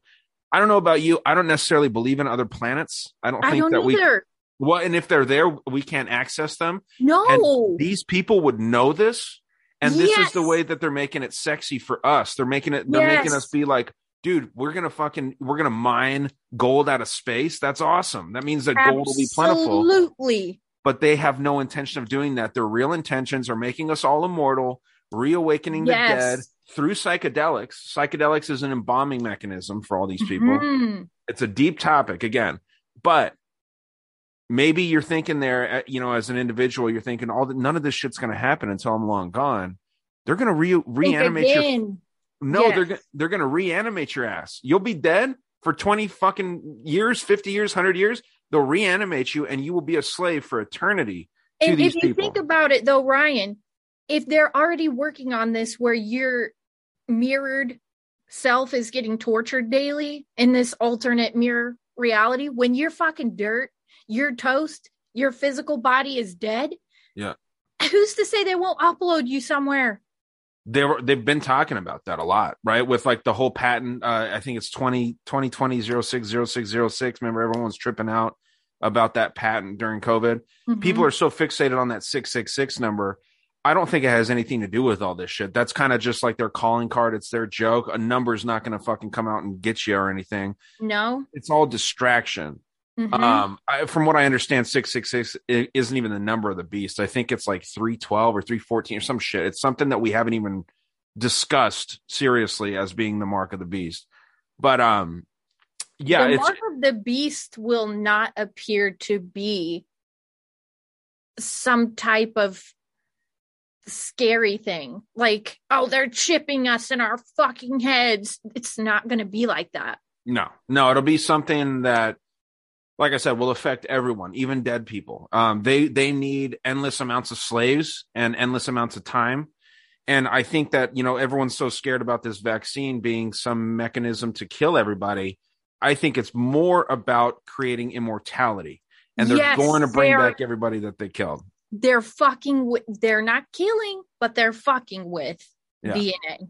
I don't know about you. I don't necessarily believe in other planets. I don't I think don't that we either. well, and if they're there, we can't access them. No. These people would know this, and this is the way that they're making it sexy for us. They're making it. They're making us be like, dude, we're gonna fucking we're gonna mine gold out of space. That's awesome. That means that gold will be plentiful. Absolutely. But they have no intention of doing that. Their real intentions are making us all immortal, reawakening the Yes. dead through psychedelics. Psychedelics is an embalming mechanism for all these people Mhm. it's a deep topic again but maybe you're thinking there uh, you know as an individual you're thinking all the, none of this shit's going to happen until i'm long gone they're going to re- reanimate your. No Yes. they're they're going to reanimate your ass you'll be dead for 20 fucking years 50 years 100 years they'll reanimate you and you will be a slave for eternity to And if you people think about it, though, Ryan, if they're already working on this where your mirrored self is getting tortured daily in this alternate mirror reality, when you're fucking dirt, you're toast, your physical body is dead. Yeah. Who's to say they won't upload you somewhere? They were they've been talking about that a lot right? With like the whole patent uh i think it's 20 2020 060606 remember everyone's tripping out about that patent during covid. Mm-hmm. people are so fixated on that 666 number. I don't think it has anything to do with all this shit. That's kind of just like their calling card. It's their joke. A number's not going to fucking come out and get you or anything. No. it's all distraction Mhm. um, I, from what I understand, six six six isn't even the number of the beast. I think it's like three twelve or three fourteen or some shit. It's something that we haven't even discussed seriously as being the mark of the beast. But um, yeah, the it's mark of the beast will not appear to be some type of scary thing like oh they're chipping us in our fucking heads it's not going to be like that no, no. It'll be something that, like I said, will affect everyone, even dead people. Um, they they need endless amounts of slaves and endless amounts of time. And I think that, you know, everyone's so scared about this vaccine being some mechanism to kill everybody. I think it's more about creating immortality. And they're Yes, going to bring back everybody that they killed. they're fucking with they're not killing but they're fucking with Yeah. dna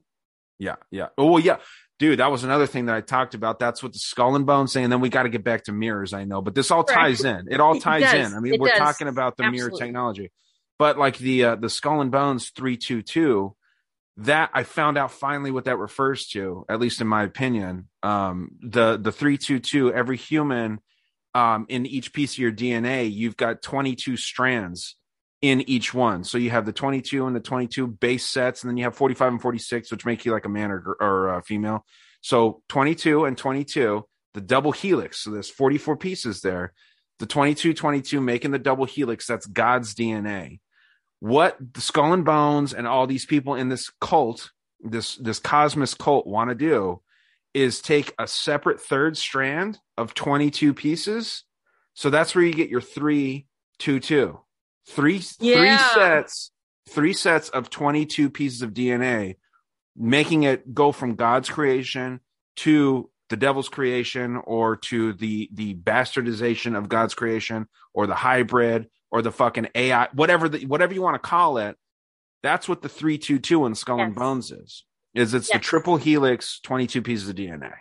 Yeah, yeah. Oh, well, yeah. Dude, that was another thing that I talked about. That's what the skull and bones thing. And then we got to get back to mirrors, I know, but this all ties in. It [LAUGHS] all ties does. in. I mean, It we're does. talking about the mirror technology. But like the uh, the skull and bones 322, that I found out finally what that refers to, at least in my opinion. Um, the the 322, every human um, in each piece of your DNA, you've got 22 strands in each one. So you have the 22 and the 22 base sets, and then you have 45 and 46, which make you like a man or, or a female. So 22 and 22, the double helix. So there's 44 pieces there. The 22 22 making the double helix, that's God's DNA. What the skull and bones and all these people in this cult, this this cosmos cult want to do is take a separate third strand of 22 pieces. So that's where you get your three, two, two. Three, Yeah. three sets, three sets of 22 pieces of DNA, making it go from God's creation to the devil's creation or to the the bastardization of God's creation or the hybrid or the fucking AI, whatever the, whatever you want to call it. That's what the 322 in Skull and Bones is. Is it's the triple helix, 22 pieces of DNA.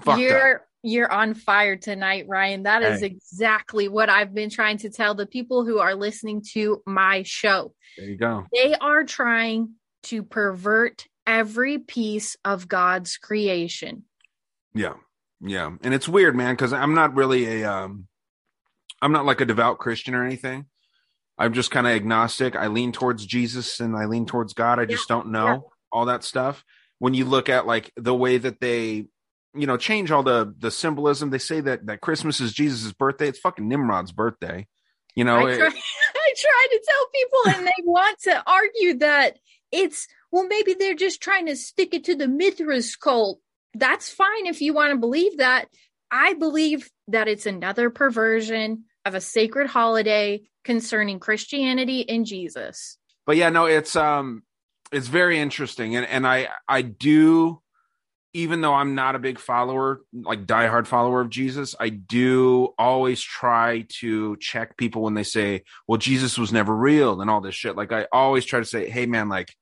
Fucked up. You're on fire tonight, Ryan. That is exactly what I've been trying to tell the people who are listening to my show. There you go. They are trying to pervert every piece of God's creation. Yeah. Yeah. And it's weird, man, because I'm not really a um I'm not like a devout Christian or anything. I'm just kind of agnostic. I lean towards Jesus and I lean towards God. I just don't know yeah. all that stuff. When you look at like the way that they, you know, change all the the symbolism, they say that that Christmas is Jesus' birthday. It's fucking Nimrod's birthday. You know, I, it- try, [LAUGHS] I try to tell people, and they [LAUGHS] want to argue that it's well, maybe they're just trying to stick it to the Mithras cult. That's fine if you want to believe that. I believe that it's another perversion of a sacred holiday concerning Christianity and Jesus. but yeah no it's um it's very interesting and and i i do even though i'm not a big follower like diehard follower of jesus i do always try to check people when they say well jesus was never real and all this shit. Like i always try to say hey man like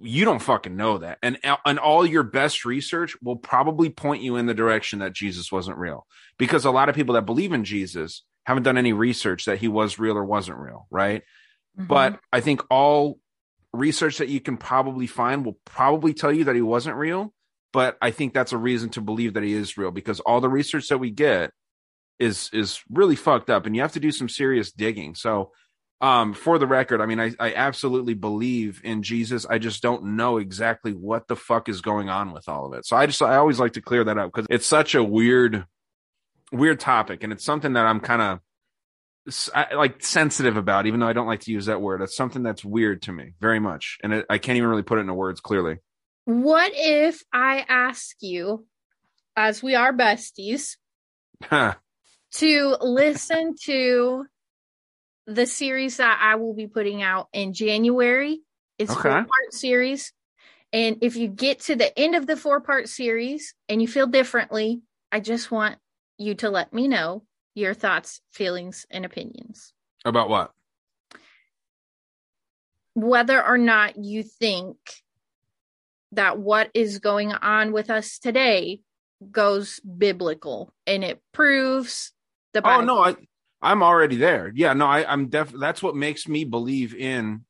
you don't fucking know that. And uh, and all your best research will probably point you in the direction that jesus wasn't real. Because a lot of people that believe in jesus haven't done any research that he was real or wasn't real right? Mm-hmm. But I think all research that you can probably find will probably tell you that he wasn't real. But I think that's a reason to believe that he is real because all the research that we get is is really fucked up, and you have to do some serious digging. So, um, for the record, I mean, I, I absolutely believe in Jesus. I just don't know exactly what the fuck is going on with all of it. So I just I always like to clear that up because it's such a weird, weird topic, and it's something that I'm kind of like sensitive about, even though I don't like to use that word. It's something that's weird to me very much, and it, I can't even really put it into words clearly. What if I ask you, as we are besties, Huh. to listen to the series that I will be putting out in January. It's Okay. four part series. And if you get to the end of the four part series and you feel differently, I just want you to let me know your thoughts, feelings, and opinions. About what? Whether or not you think that what is going on with us today goes biblical and it proves the oh, Bible. Oh no, I I'm already there. Yeah, no, I, I'm def. That's what makes me believe in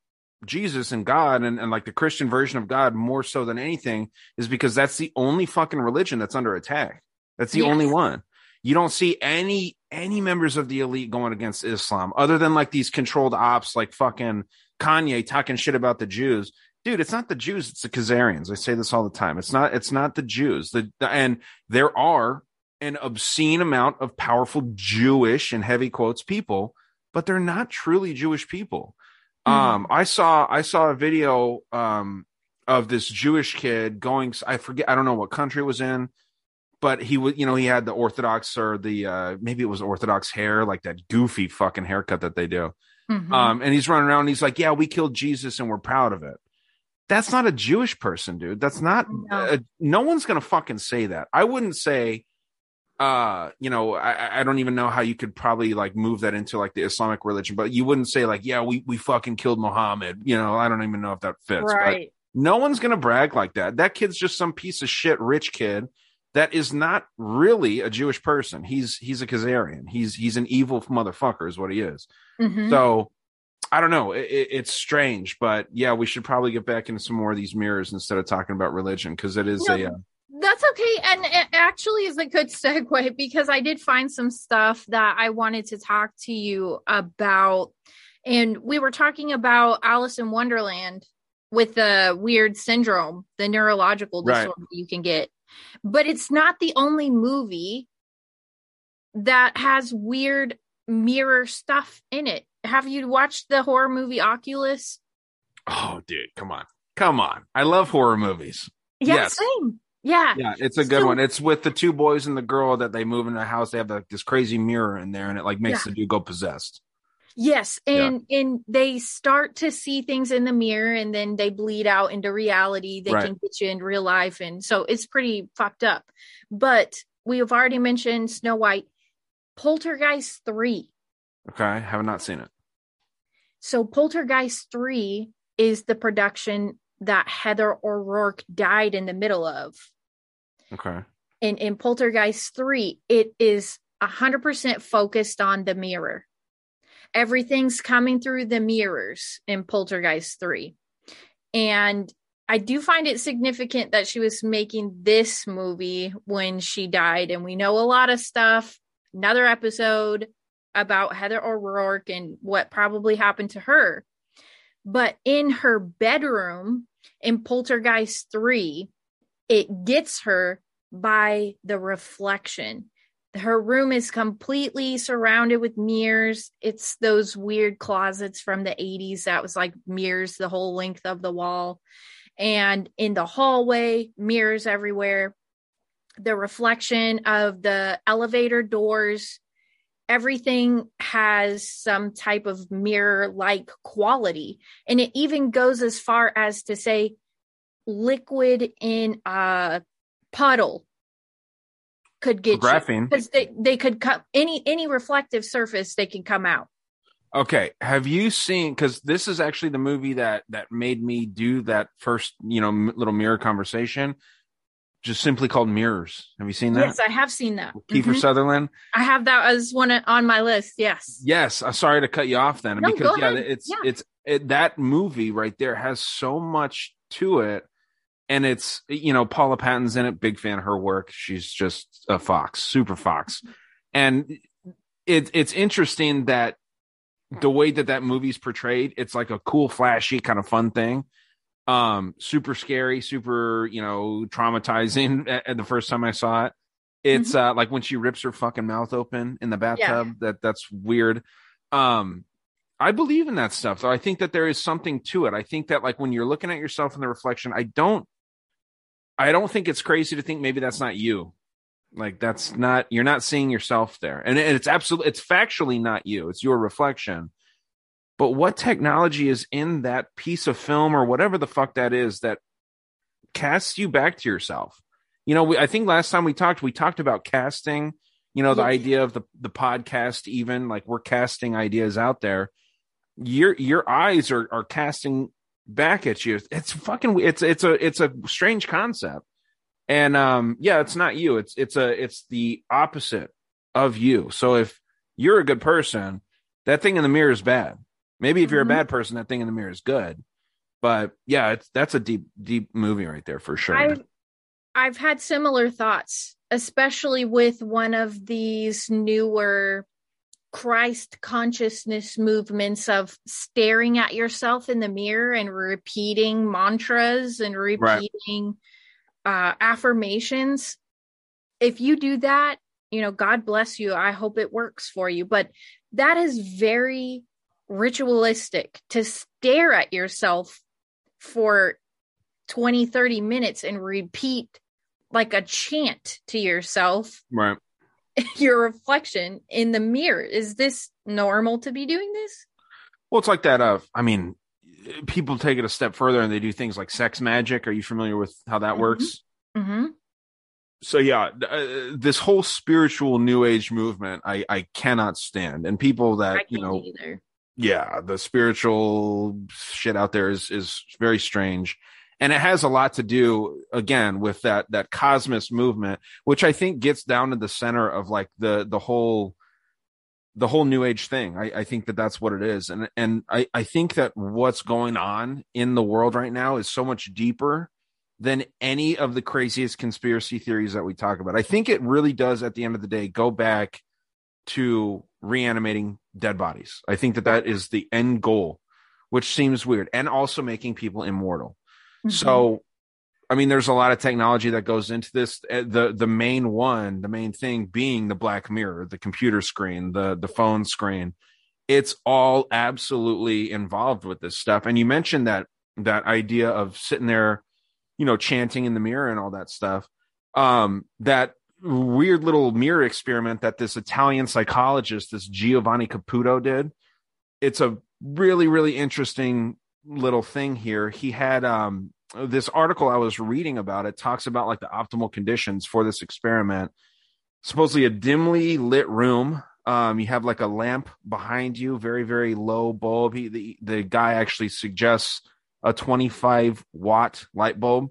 Jesus and God and, and like the Christian version of God more so than anything is because that's the only fucking religion that's under attack. That's the Yes. only one. You don't see any any members of the elite going against Islam other than like these controlled ops like fucking Kanye talking shit about the Jews. Dude, it's not the Jews, it's the Khazarians. I say this all the time. It's not it's not the Jews. The, and there are an obscene amount of powerful Jewish and heavy quotes people, but they're not truly Jewish people. Um, I saw I saw a video um of this Jewish kid going. I forget. I don't know what country it was in, but he was. You know, he had the Orthodox or the uh maybe it was Orthodox hair, like that goofy fucking haircut that they do. Mhm. Um, and he's running around. And he's like, "Yeah, we killed Jesus, and we're proud of it." That's not a Jewish person, dude. That's not. No. Uh, no one's gonna fucking say that. I wouldn't say. Uh, you know, I- I, don't even know how you could probably like move that into like the Islamic religion, but you wouldn't say like, "Yeah, we we fucking killed Muhammad." You know, I don't even know if that fits. but right. no one's gonna brag like that. That kid's just some piece of shit rich kid that is not really a Jewish person. He's he's a Khazarian. He's he's an evil motherfucker, is what he is. Mhm. So I don't know. It, it, it's strange, but yeah, we should probably get back into some more of these mirrors instead of talking about religion because it is No. a uh, That's okay. And it actually is a good [LAUGHS] segue because I did find some stuff that I wanted to talk to you about. And we were talking about Alice in Wonderland with the weird syndrome, the neurological Right. disorder you can get. But it's not the only movie that has weird mirror stuff in it. Have you watched the horror movie Oculus? Oh, dude, come on, come on! I love horror movies. Yeah, Yes. same. Yeah. Yeah, it's a good So- one. It's with the two boys and the girl that they move in the house. They have like this crazy mirror in there, and it like makes Yeah. the dude go possessed. Yes, Yeah. and and they start to see things in the mirror, and then they bleed out into reality. They Right. can get you in real life, and so it's pretty fucked up. But we have already mentioned Snow White, Poltergeist three. Okay, I have not seen it. So Poltergeist three is the production that Heather O'Rourke died in the middle of. Okay, in in Poltergeist 3, it is 100% focused on the mirror. Everything's coming through the mirrors in Poltergeist 3. And I do find it significant that she was making this movie when she died. And we know a lot of stuff. Another episode about Heather O'Rourke and what probably happened to her. But in her bedroom in Poltergeist 3, it gets her by the reflection. Her room is completely surrounded with mirrors. It's those weird closets from the 80s that was like mirrors the whole length of the wall. And in the hallway, mirrors everywhere. The reflection of the elevator doors, everything has some type of mirror like quality. And it even goes as far as to say liquid in a puddle could get graphene. because they, they could come any any reflective surface they can come out Okay, have you seen? Because this is actually the movie that that made me do that first, you know, little mirror conversation, just simply called Mirrors. Have you seen that? yes i have seen that Kiefer Mhm. Sutherland. i have that as one on my list yes Yes, I'm sorry to cut you off then No, because yeah, ahead. it's Yeah. it's it, that movie right there has so much to it, and it's you know Paula Patton's in it. Big fan of her work. She's just a fox, super fox, and it it's interesting that the way that that movie's portrayed, it's like a cool, flashy kind of fun thing. Um, super scary, super you know traumatizing. [LAUGHS] At, at the first time I saw it, it's Mm-hmm. uh like when she rips her fucking mouth open in the bathtub. That that's weird. Um, I believe in that stuff, though. I think that there is something to it. I think that like when you're looking at yourself in the reflection, I don't, I don't think it's crazy to think maybe that's not you. Like that's not you're not seeing yourself there, and it's absolutely it's factually not you. It's your reflection. But what technology is in that piece of film or whatever the fuck that is that casts you back to yourself? You know, we, I think last time we talked, we talked about casting. You know, the Yes. idea of the the podcast, even like we're casting ideas out there. Your your eyes are are casting back at you. It's fucking. It's it's a it's a strange concept. And um, yeah, it's not you. It's it's a it's the opposite of you. So if you're a good person, that thing in the mirror is bad. Maybe if you're a Mhm. bad person, that thing in the mirror is good. But yeah, it's that's a deep deep movie right there for sure. I've I've had similar thoughts, especially with one of these newer Christ consciousness movements of staring at yourself in the mirror and repeating mantras and repeating uh, affirmations. If you do that, you know, God bless you. I hope it works for you. But that is very ritualistic to stare at yourself for 20, 30 minutes and repeat like a chant to yourself right. [LAUGHS] your reflection in the mirror. Is this normal to be doing this? Well, it's like that. Uh, I mean, people take it a step further and they do things like sex magic. Are you familiar with how that Mhm. works? Mm-hmm. so yeah uh, this whole spiritual new age movement i i cannot stand and people that you know either. Yeah the spiritual shit out there is is very strange. And it has a lot to do again with that that cosmos movement which i think gets down to the center of like the the whole the whole new age thing. I i think that that's what it is. And and i i think that what's going on in the world right now is so much deeper than any of the craziest conspiracy theories that we talk about. I think it really does at the end of the day go back to reanimating dead bodies i think that that is the end goal which seems weird and also making people immortal Mhm. so I mean, there's a lot of technology that goes into this. Uh, The the main one, the main thing being the black mirror, the computer screen, the the phone screen. It's all absolutely involved with this stuff. And you mentioned that that idea of sitting there, you know, chanting in the mirror and all that stuff. Um, that weird little mirror experiment that this Italian psychologist, this Giovanni Caputo, did. It's a really, really interesting little thing here. He had um this article I was reading about it talks about like the optimal conditions for this experiment. Supposedly a dimly lit room. Um, you have like a lamp behind you, very, very low bulb. He, the, the guy actually suggests a 25 watt light bulb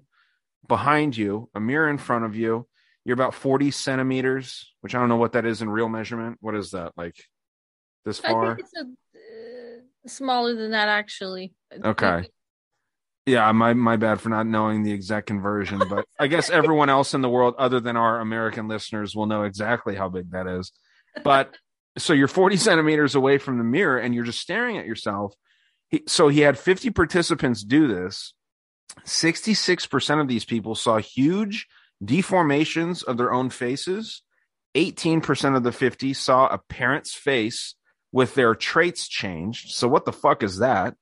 behind you, a mirror in front of you. You're about 40 centimeters, which I don't know what that is in real measurement. What is that like this I far? think it's a, uh, smaller than that, actually. Okay. Yeah, my my bad for not knowing the exact conversion, but [LAUGHS] I guess everyone else in the world other than our American listeners will know exactly how big that is. But so you're 40 centimeters away from the mirror and you're just staring at yourself. He, so he had 50 participants do this. 66% of these people saw huge deformations of their own faces. 18% of the 50 saw a parent's face with their traits changed. So what the fuck is that?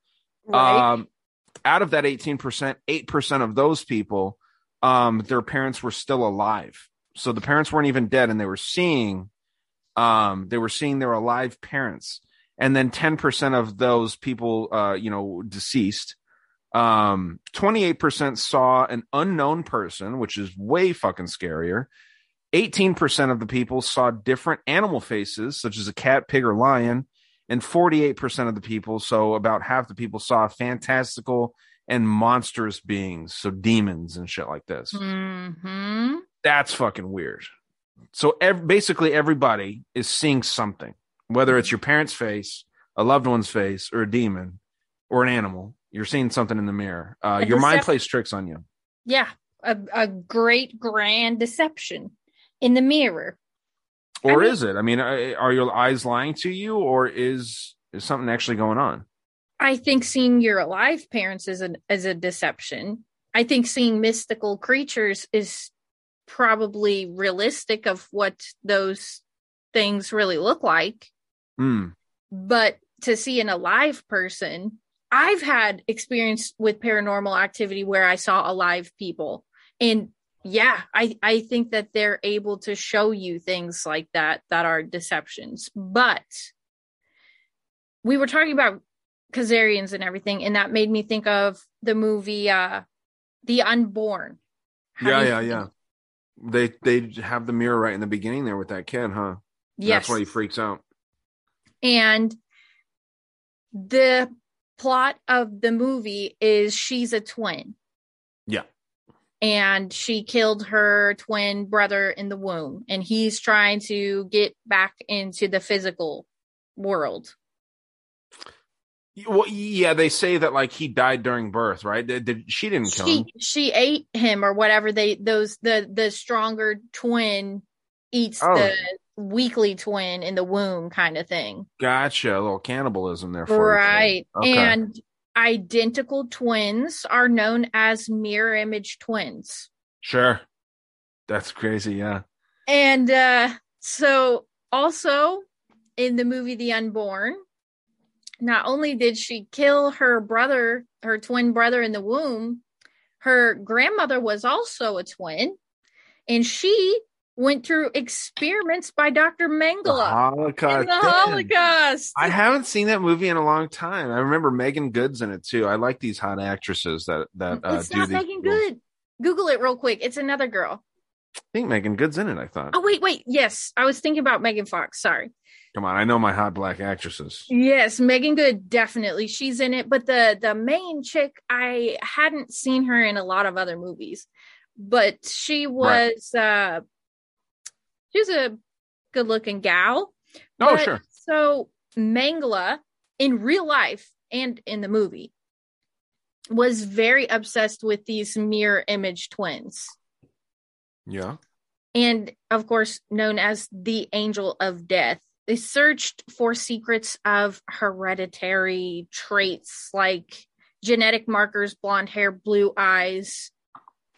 Right. Um, out of that 18%, 8% of those people, um, their parents were still alive. So the parents weren't even dead and they were seeing, um, they were seeing their alive parents. And then 10% of those people, uh, you know, deceased. Um, 28% saw an unknown person, which is way fucking scarier. 18% of the people saw different animal faces, such as a cat, pig, or lion and 48% of the people, so about half the people saw fantastical and monstrous beings, so demons and shit like this. hmm That's fucking weird. So ev- basically, everybody is seeing something, whether it's your parents' face, a loved one's face, or a demon, or an animal. You're seeing something in the mirror. Uh, your mind plays tricks on you. Yeah. A, a great grand deception in the mirror. Or mean- is it? I mean, are your eyes lying to you, or is is something actually going on? I think seeing your alive parents is a is a deception. I think seeing mystical creatures is probably realistic of what those things really look like. Hmm. But to see an alive person, I've had experience with paranormal activity where I saw alive people. And yeah, I, I think that they're able to show you things like that that are deceptions. But we were talking about Khazarians and everything, and that made me think of the movie uh The Unborn. Have Yeah, yeah, yeah. They they have the mirror right in the beginning there with that kid, huh? Yes. That's why he freaks out. And the plot of the movie is she's a twin. Yeah. And she killed her twin brother in the womb. And he's trying to get back into the physical world. Well, yeah, they say that like he died during birth, right? Did, did- she didn't kill him? She she ate him or whatever they those the the stronger twin eats Oh. the weakly twin in the womb kind of thing. Gotcha, a little cannibalism there for you. Right. Okay. And identical twins are known as mirror image twins. sure, that's crazy. Yeah, And uh so also in the movie The Unborn, not only did she kill her brother, her twin brother in the womb, her grandmother was also a twin, and she went through experiments by Dr. Mengele Holocaust. in the Holocaust. I haven't seen that movie in a long time. I remember Meagan Good's in it too. I like these hot actresses that that uh, it's do not making roles. good. Google it real quick. It's another girl. I think Meagan Good's in it. I thought. Oh wait, wait. Yes, I was thinking about Megan Fox. Sorry. Come on, I know my hot black actresses. Yes, Meagan Good definitely. She's in it, but the the main chick I hadn't seen her in a lot of other movies. But she was uh she was a good-looking gal. Oh, But- sure. So Mengele in real life and in the movie was very obsessed with these mirror image twins. Yeah. and of course known as the angel of death they searched for secrets of hereditary traits like genetic markers blonde hair blue eyes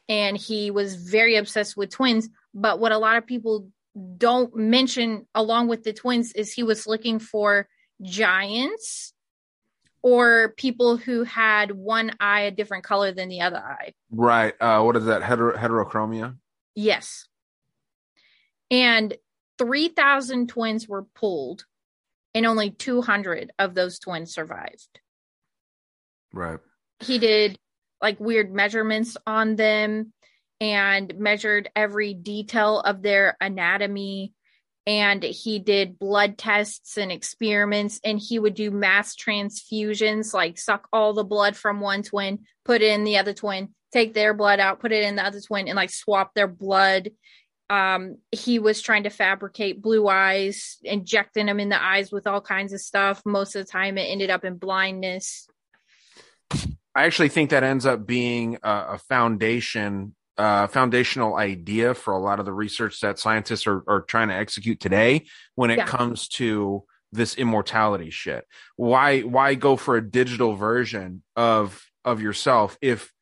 and he was very obsessed with twins. But what a lot of people don't mention along with the twins is he was looking for giants or people who had one eye a different color than the other eye. Right. Uh, what is that? Hetero- heterochromia. Yes. And 3,000 twins were pulled, and only 200 of those twins survived. Right. He did like weird measurements on them and measured every detail of their anatomy. And he did blood tests and experiments, and he would do mass transfusions, like suck all the blood from one twin, put it in the other twin, take their blood out, put it in the other twin, and like swap their blood. Um he was trying to fabricate blue eyes injecting them in the eyes with all kinds of stuff. Most of the time it ended up in blindness. I actually think that ends up being a, a foundation, uh, foundational idea for a lot of the research that scientists are, are trying to execute today when it Yeah. comes to this immortality shit. Why why go for a digital version of of yourself if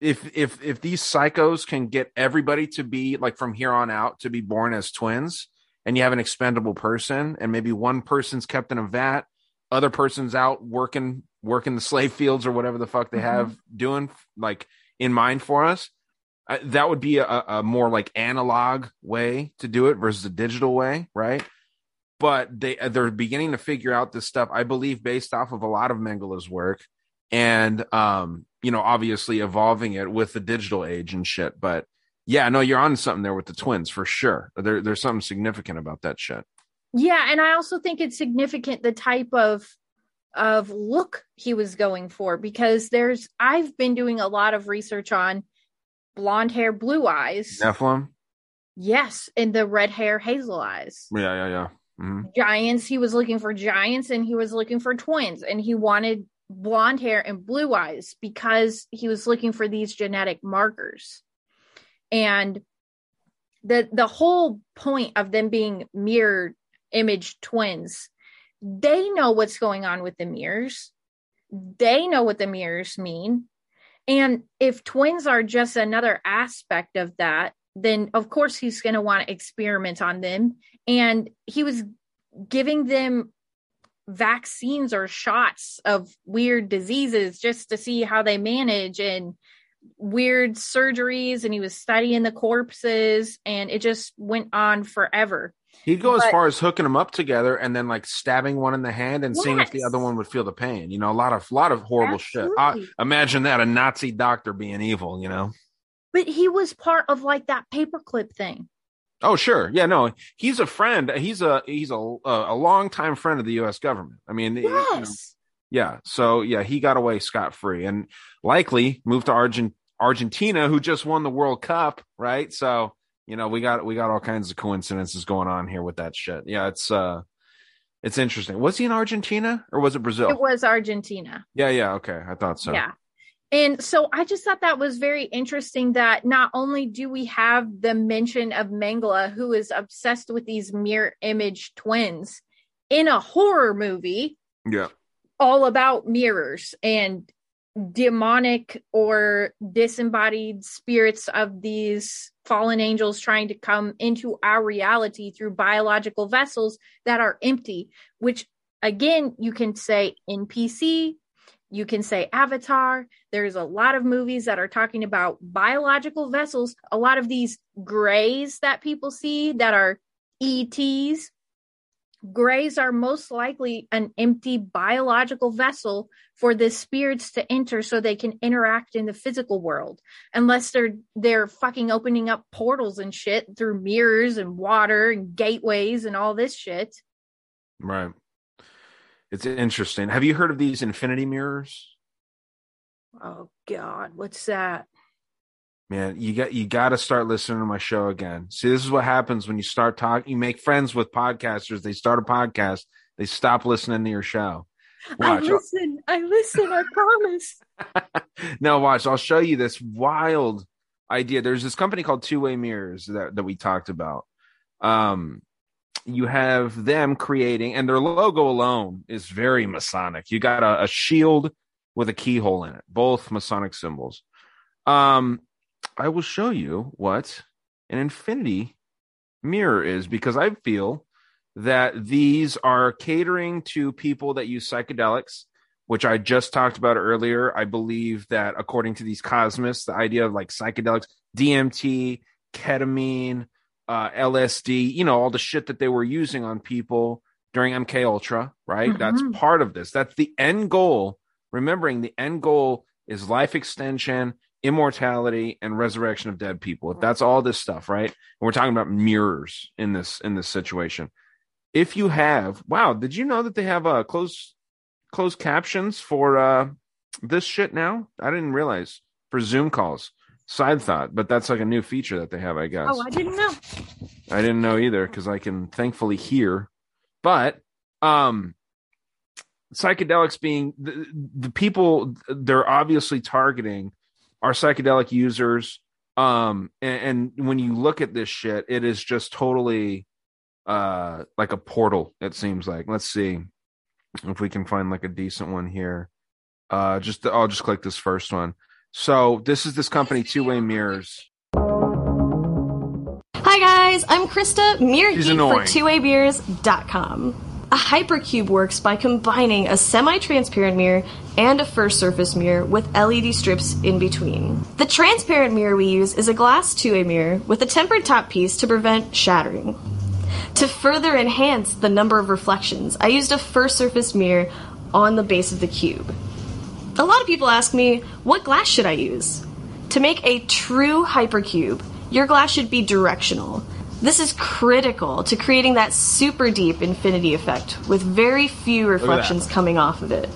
if if if these psychos can get everybody to be like from here on out to be born as twins and you have an expendable person and maybe one person's kept in a vat other person's out working working the slave fields or whatever the fuck they Mhm. have doing like in mind for us I, that would be a, a more like analog way to do it versus a digital way right? But they they're beginning to figure out this stuff i believe based off of a lot of mengele's work and um you know obviously evolving it with the digital age and shit. But yeah no you're on something there with the twins for sure. There, there's something significant about that shit. Yeah and i also think it's significant the type of of look he was going for because there's i've been doing a lot of research on blonde hair blue eyes. Nephilim? Yes and the red hair hazel eyes. Yeah yeah yeah. Hmm giants he was looking for giants and he was looking for twins and he wanted blonde hair and blue eyes because he was looking for these genetic markers. And the the whole point of them being mirror image twins they know what's going on with the mirrors. They know what the mirrors mean and if twins are just another aspect of that then of course he's going to want to experiment on them. And he was giving them vaccines or shots of weird diseases just to see how they manage and weird surgeries. And he was studying the corpses and it just went on forever He'd go as far as hooking them up together and then like stabbing one in the hand and seeing if the other one would feel the pain. You know, a lot of lot of horrible shit. I, imagine that a Nazi doctor being evil. You know. but he was part of like that paperclip thing Oh sure, yeah, no, he's a friend. He's a he's a a longtime friend of the U.S. government. I mean, you know, yes yeah. So yeah, he got away scot free and likely moved to Argent Argentina, who just won the World Cup, right? So you know, we got we got all kinds of coincidences going on here with that shit. Yeah, it's uh, it's interesting. Was he in Argentina or was it Brazil? it was argentina Yeah, yeah, okay. I thought so. Yeah. And so I just thought that was very interesting that not only do we have the mention of Mengele, who is obsessed with these mirror image twins in a horror movie Yeah. all about mirrors and demonic or disembodied spirits of these fallen angels trying to come into our reality through biological vessels that are empty, which again, you can say NPC, you can say Avatar. There's a lot of movies that are talking about biological vessels. A lot of these grays that people see that are ETs, grays are most likely an empty biological vessel for the spirits to enter so they can interact in the physical world unless they're they're fucking opening up portals and shit through mirrors and water and gateways and all this shit Right. It's interesting. Have you heard of these infinity mirrors? oh god what's that Man, you got you got to start listening to my show again. See, this is what happens when you start talking. You make friends with podcasters. They start a podcast. They stop listening to your show. i listen i listen i promise [LAUGHS] now watch. I'll show you this wild idea. There's this company called Two Way Mirrors that that we talked about. Um, you have them creating, and their logo alone is very Masonic. You got a, a shield with a keyhole in it, both Masonic symbols. Um, I will show you what an infinity mirror is because I feel that these are catering to people that use psychedelics, which I just talked about earlier. I believe that according to these cosmists, the idea of like psychedelics, DMT, ketamine, uh, LSD, you know, all the shit that they were using on people during MK Ultra, right? That's Mhm. part of this. That's the end goal. Remembering the end goal is life extension, immortality, and resurrection of dead people. If that's all this stuff, right? And we're talking about mirrors in this in this situation. If you have, wow, did you know that they have uh closed closed captions for uh this shit now? I didn't realize for Zoom calls. Side thought, but that's like a new feature that they have, I guess. Oh, I didn't know. I didn't know either because I can thankfully hear. But um psychedelics being the, the people they're obviously targeting are psychedelic users. Um and, and when you look at this shit, it is just totally uh like a portal, it seems like. Let's see if we can find like a decent one here. Uh just I'll just click this first one. So this is this company, Two Way Mirrors. Hi guys, I'm Krista, mirror She's geek annoying. for twowaymirrors.com. A hypercube works by combining a semi-transparent mirror and a first surface mirror with LED strips in between. The transparent mirror we use is a glass two-way mirror with a tempered top piece to prevent shattering. To further enhance the number of reflections, I used a first surface mirror on the base of the cube. A lot of people ask me, what glass should I use? To make a true hypercube, your glass should be directional. This is critical to creating that super deep infinity effect with very few reflections coming off of it.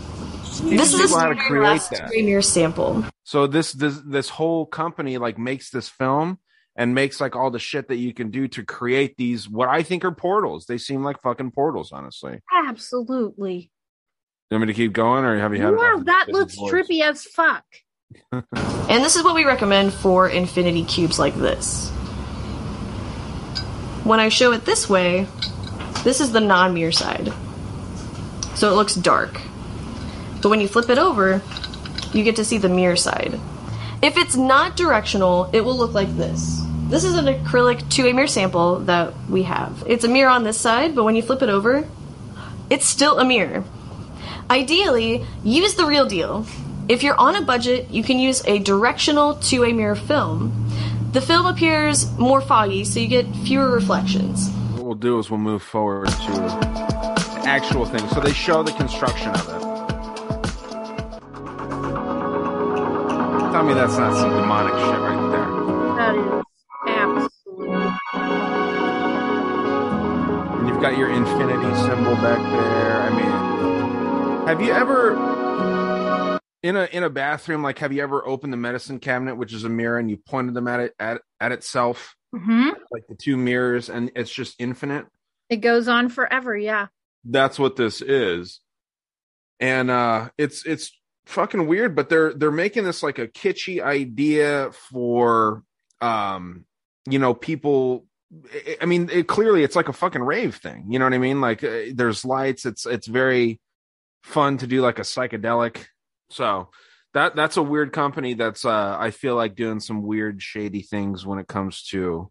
This is a people how to standard create that. two-way sample. So this this this whole company like makes this film and makes like all the shit that you can do to create these what I think are portals. They seem like fucking portals, honestly. Absolutely. You want me to keep going, or have you had? enough Wow, that looks voice? trippy as fuck. [LAUGHS] And this is what we recommend for infinity cubes like this. When I show it this way, this is the non mirror side. So it looks dark. But when you flip it over, you get to see the mirror side. If it's not directional, it will look like this. This is an acrylic two-way mirror sample that we have. It's a mirror on this side, but when you flip it over, it's still a mirror. Ideally, use the real deal. If you're on a budget, you can use a directional two way mirror film. The film appears more foggy, so you get fewer reflections. What we'll do is we'll move forward to the actual thing. So they show the construction of it. Tell me that's not some demonic shit right there. That is absolutely. And you've got your infinity symbol back there. I mean, have you ever in a in a bathroom like have you ever opened the medicine cabinet, which is a mirror, and you pointed them at it at at itself, hmm like the two mirrors, and it's just infinite? It goes on forever. Yeah. That's what this is, and uh, it's it's fucking weird. But they're they're making this like a kitschy idea for um, you know, people I- I mean, it, clearly it's like a fucking rave thing. You know what I mean? Like uh, there's lights. It's it's very fun to do like a psychedelic. So that that's a weird company that's uh I feel like doing some weird shady things when it comes to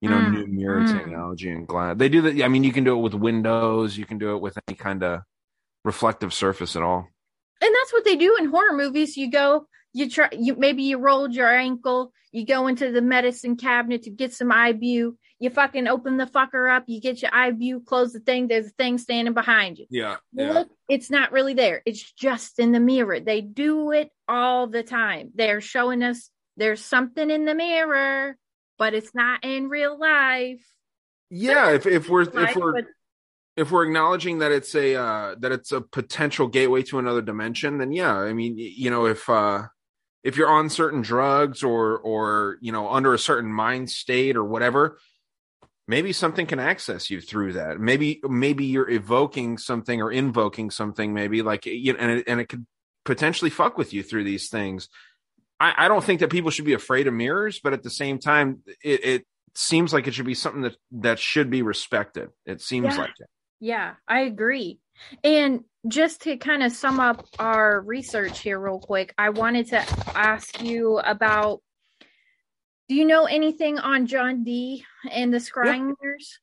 you know Mm, new mirror mm. technology and glass. They do that. I mean, you can do it with windows. You can do it with any kind of reflective surface at all. and that's what they do in horror movies you go you try you maybe you rolled your ankle you go into the medicine cabinet to get some ibu you fucking open the fucker up you get your eye view, close the thing there's a thing standing behind you Yeah. Look, it's not really there it's just in the mirror they do it all the time they're showing us there's something in the mirror but it's not in real life Yeah. If if we're if we're but if we're acknowledging that it's a uh that it's a potential gateway to another dimension then yeah i mean you know if uh if you're on certain drugs or or you know under a certain mind state or whatever maybe something can access you through that maybe maybe you're evoking something or invoking something maybe like you know and it, and it could potentially fuck with you through these things i i don't think that people should be afraid of mirrors but at the same time it it seems like it should be something that that should be respected it seems Yeah. like it Yeah, I agree. And just to kind of sum up our research here, real quick, I wanted to ask you about Do you know anything on John Dee and the scrying mirrors?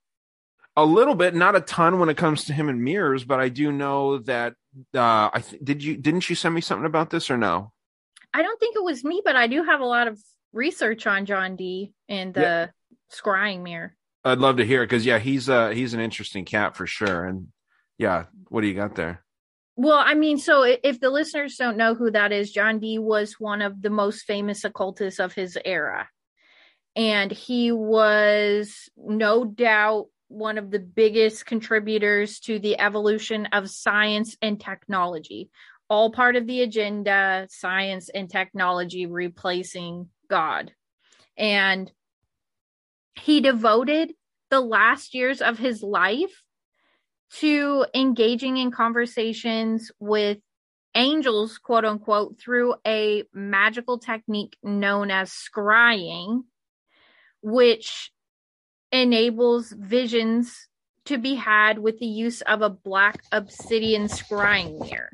A little bit, not a ton when it comes to him and mirrors, but I do know that. Uh, I th- did you didn't you send me something about this or no? I don't think it was me, but I do have a lot of research on John Dee and the Yeah. scrying mirror. I'd love to hear it because yeah, he's uh he's an interesting cat for sure. And yeah, what do you got there? Well, I mean, so if the listeners don't know who that is, John Dee was one of the most famous occultists of his era. And he was no doubt one of the biggest contributors to the evolution of science and technology. All part of the agenda, science and technology replacing God. And he devoted the last years of his life to engaging in conversations with angels, quote unquote, through a magical technique known as scrying, which enables visions to be had with the use of a black obsidian scrying mirror.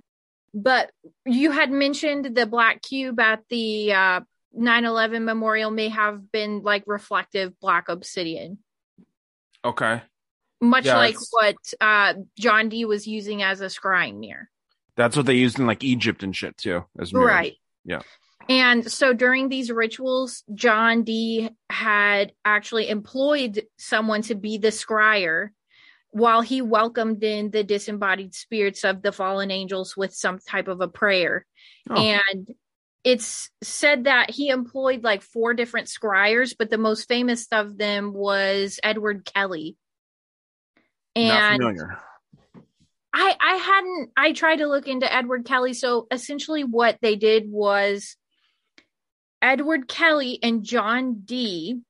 But you had mentioned the black cube at the uh, 9-11 memorial may have been like reflective black obsidian Okay, much Yeah, like it's- what uh John Dee was using as a scrying mirror. that's what they used in like Egypt and shit too. As mirrors. Right. Yeah. And so during these rituals, John Dee had actually employed someone to be the scryer while he welcomed in the disembodied spirits of the fallen angels with some type of a prayer. Oh. And it's said that he employed like four different scryers, but the most famous of them was Edward Kelly. Not And familiar. I I hadn't I tried to look into Edward Kelly. So essentially what they did was Edward Kelly and John Dee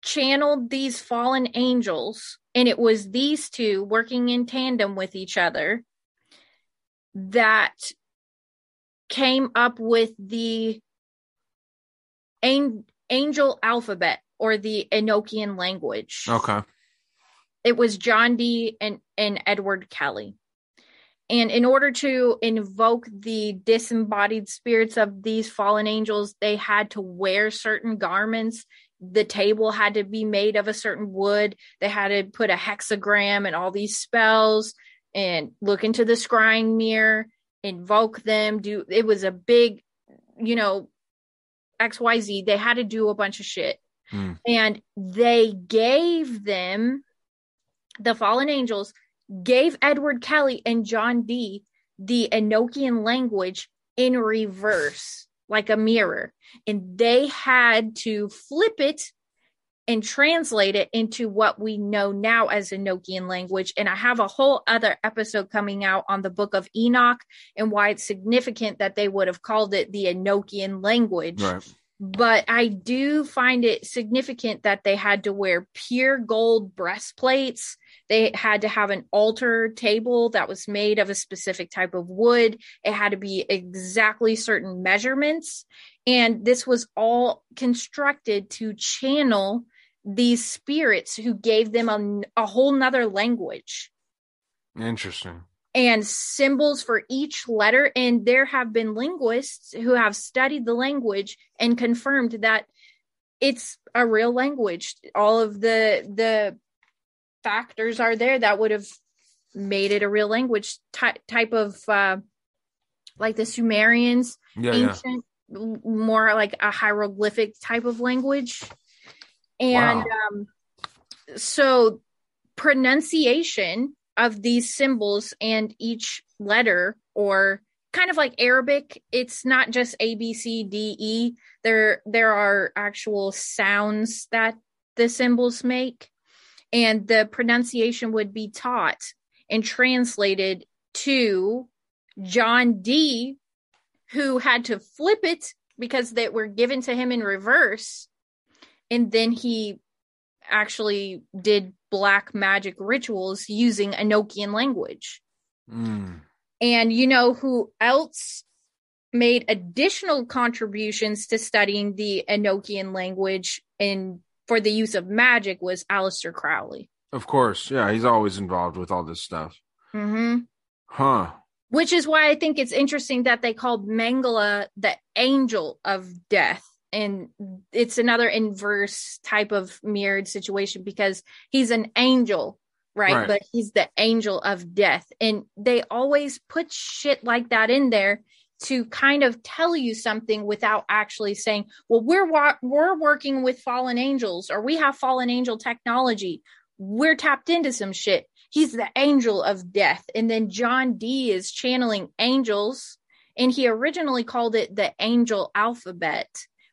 channeled these fallen angels and it was these two working in tandem with each other that came up with the an- angel alphabet or the Enochian language Okay. it was John Dee and, and Edward Kelly. And in order to invoke the disembodied spirits of these fallen angels, they had to wear certain garments. The table had to be made of a certain wood. They had to put a hexagram and all these spells and look into the scrying mirror, invoke them. Do it was a big, you know, XYZ. They had to do a bunch of shit. Hmm. And they gave them the fallen angels gave Edward Kelly and John Dee the Enochian language in reverse, like a mirror. And they had to flip it and translate it into what we know now as Enochian language. And I have a whole other episode coming out on the book of Enoch and why it's significant that they would have called it the Enochian language Right. But I do find it significant that they had to wear pure gold breastplates. They had to have an altar table that was made of a specific type of wood. It had to be exactly certain measurements. And this was all constructed to channel these spirits who gave them a, a whole nother language Interesting. And symbols for each letter. And there have been linguists who have studied the language and confirmed that it's a real language. All of the the factors are there that would have made it a real language ty- type of uh, like the Sumerians, Yeah, yeah. ancient, m- more like a hieroglyphic type of language. And Wow. um, so pronunciation of these symbols and each letter or kind of like Arabic, it's not just A B C D E. There there are actual sounds that the symbols make and the pronunciation would be taught and translated to John Dee who had to flip it because they were given to him in reverse and then he actually did black magic rituals using Enochian language. Mm. And you know who else made additional contributions to studying the Enochian language and for the use of magic was Aleister Crowley. Of course. Yeah, he's always involved with all this stuff. Mm-hmm. Huh. Which is why I think it's interesting that they called Mengele the angel of death and it's another inverse type of mirrored situation because he's an angel right? Right. but he's the angel of death. And they always put shit like that in there to kind of tell you something without actually saying well we're wa- we're working with fallen angels or we have fallen angel technology. We're tapped into some shit. He's the angel of death. And then john dee is channeling angels and he originally called it the angel alphabet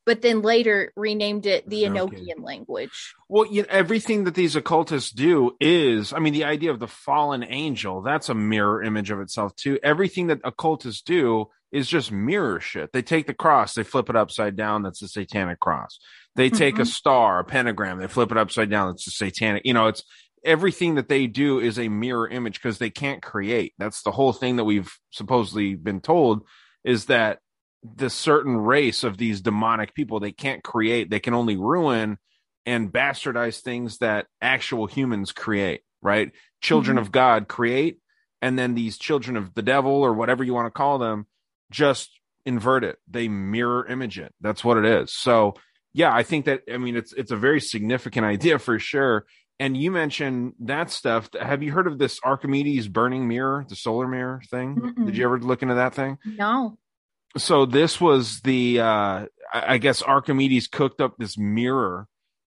but then later renamed it the enochian language Well, you everything that these occultists do is, I mean, the idea of the fallen angel, that's a mirror image of itself, too. Everything that occultists do is just mirror shit. They take the cross, they flip it upside down, that's the satanic cross. They take a Mhm. star, a pentagram, they flip it upside down, that's the satanic. You know, it's everything that they do is a mirror image because they can't create. That's the whole thing that we've supposedly been told is that the certain race of these demonic people they can't create they can only ruin and bastardize things that actual humans create right? Children Mhm. of god create and then these children of the devil or whatever you want to call them just invert it. They mirror image it. That's what it is. So yeah i think that i mean it's it's a very significant [LAUGHS] idea for sure. And you mentioned that stuff. Have you heard of this archimedes burning mirror the solar mirror thing? Mm-mm. did you ever look into that thing? No so this was the uh I guess Archimedes cooked up this mirror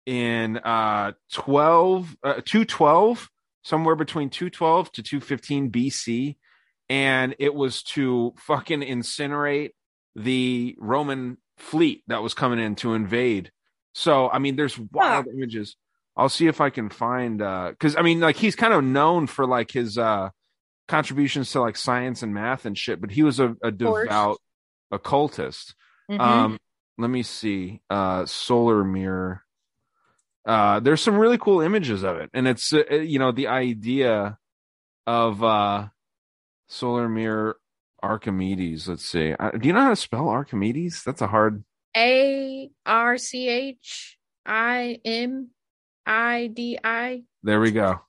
in uh 12 uh, 212 somewhere between 212 to 215 BC and it was to fucking incinerate the Roman fleet that was coming in to invade. So I mean there's wild images. I'll see if I can find uh cuz I mean like he's kind of known for like his uh contributions to like science and math and shit, but he was a, a devout occultist. Mhm. Um, let me see. Uh, solar mirror. Uh, there's some really cool images of it, and it's uh, you know the idea of uh, solar mirror Archimedes. Let's see. Uh, do you know how to spell Archimedes? That's a hard. A R C H I M I D I. There we go.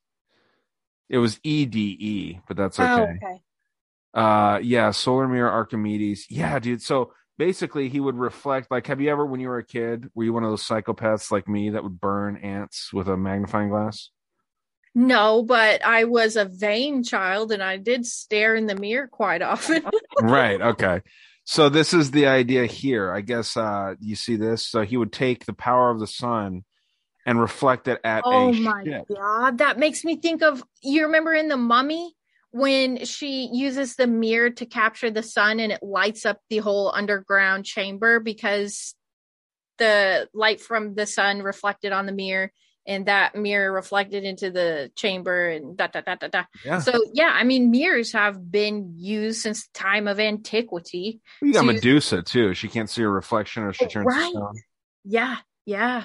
It was E D E, but that's okay. Oh, okay. Uh, yeah, solar mirror Archimedes. Yeah, dude. So basically, he would reflect. Like, have you ever, when you were a kid, were you one of those psychopaths like me that would burn ants with a magnifying glass? No, but I was a vain child and I did stare in the mirror quite often. [LAUGHS] right. Okay. So this is the idea here. I guess uh you see this. So he would take the power of the sun and reflect it at oh my ship. god, that makes me think of you remember in the mummy when she uses the mirror to capture the sun and it lights up the whole underground chamber because the light from the sun reflected on the mirror and that mirror reflected into the chamber and da da da da da. Yeah. So yeah, I mean mirrors have been used since the time of antiquity. you got you- Medusa too. She can't see her reflection or she turns to Right. stone. Yeah, yeah.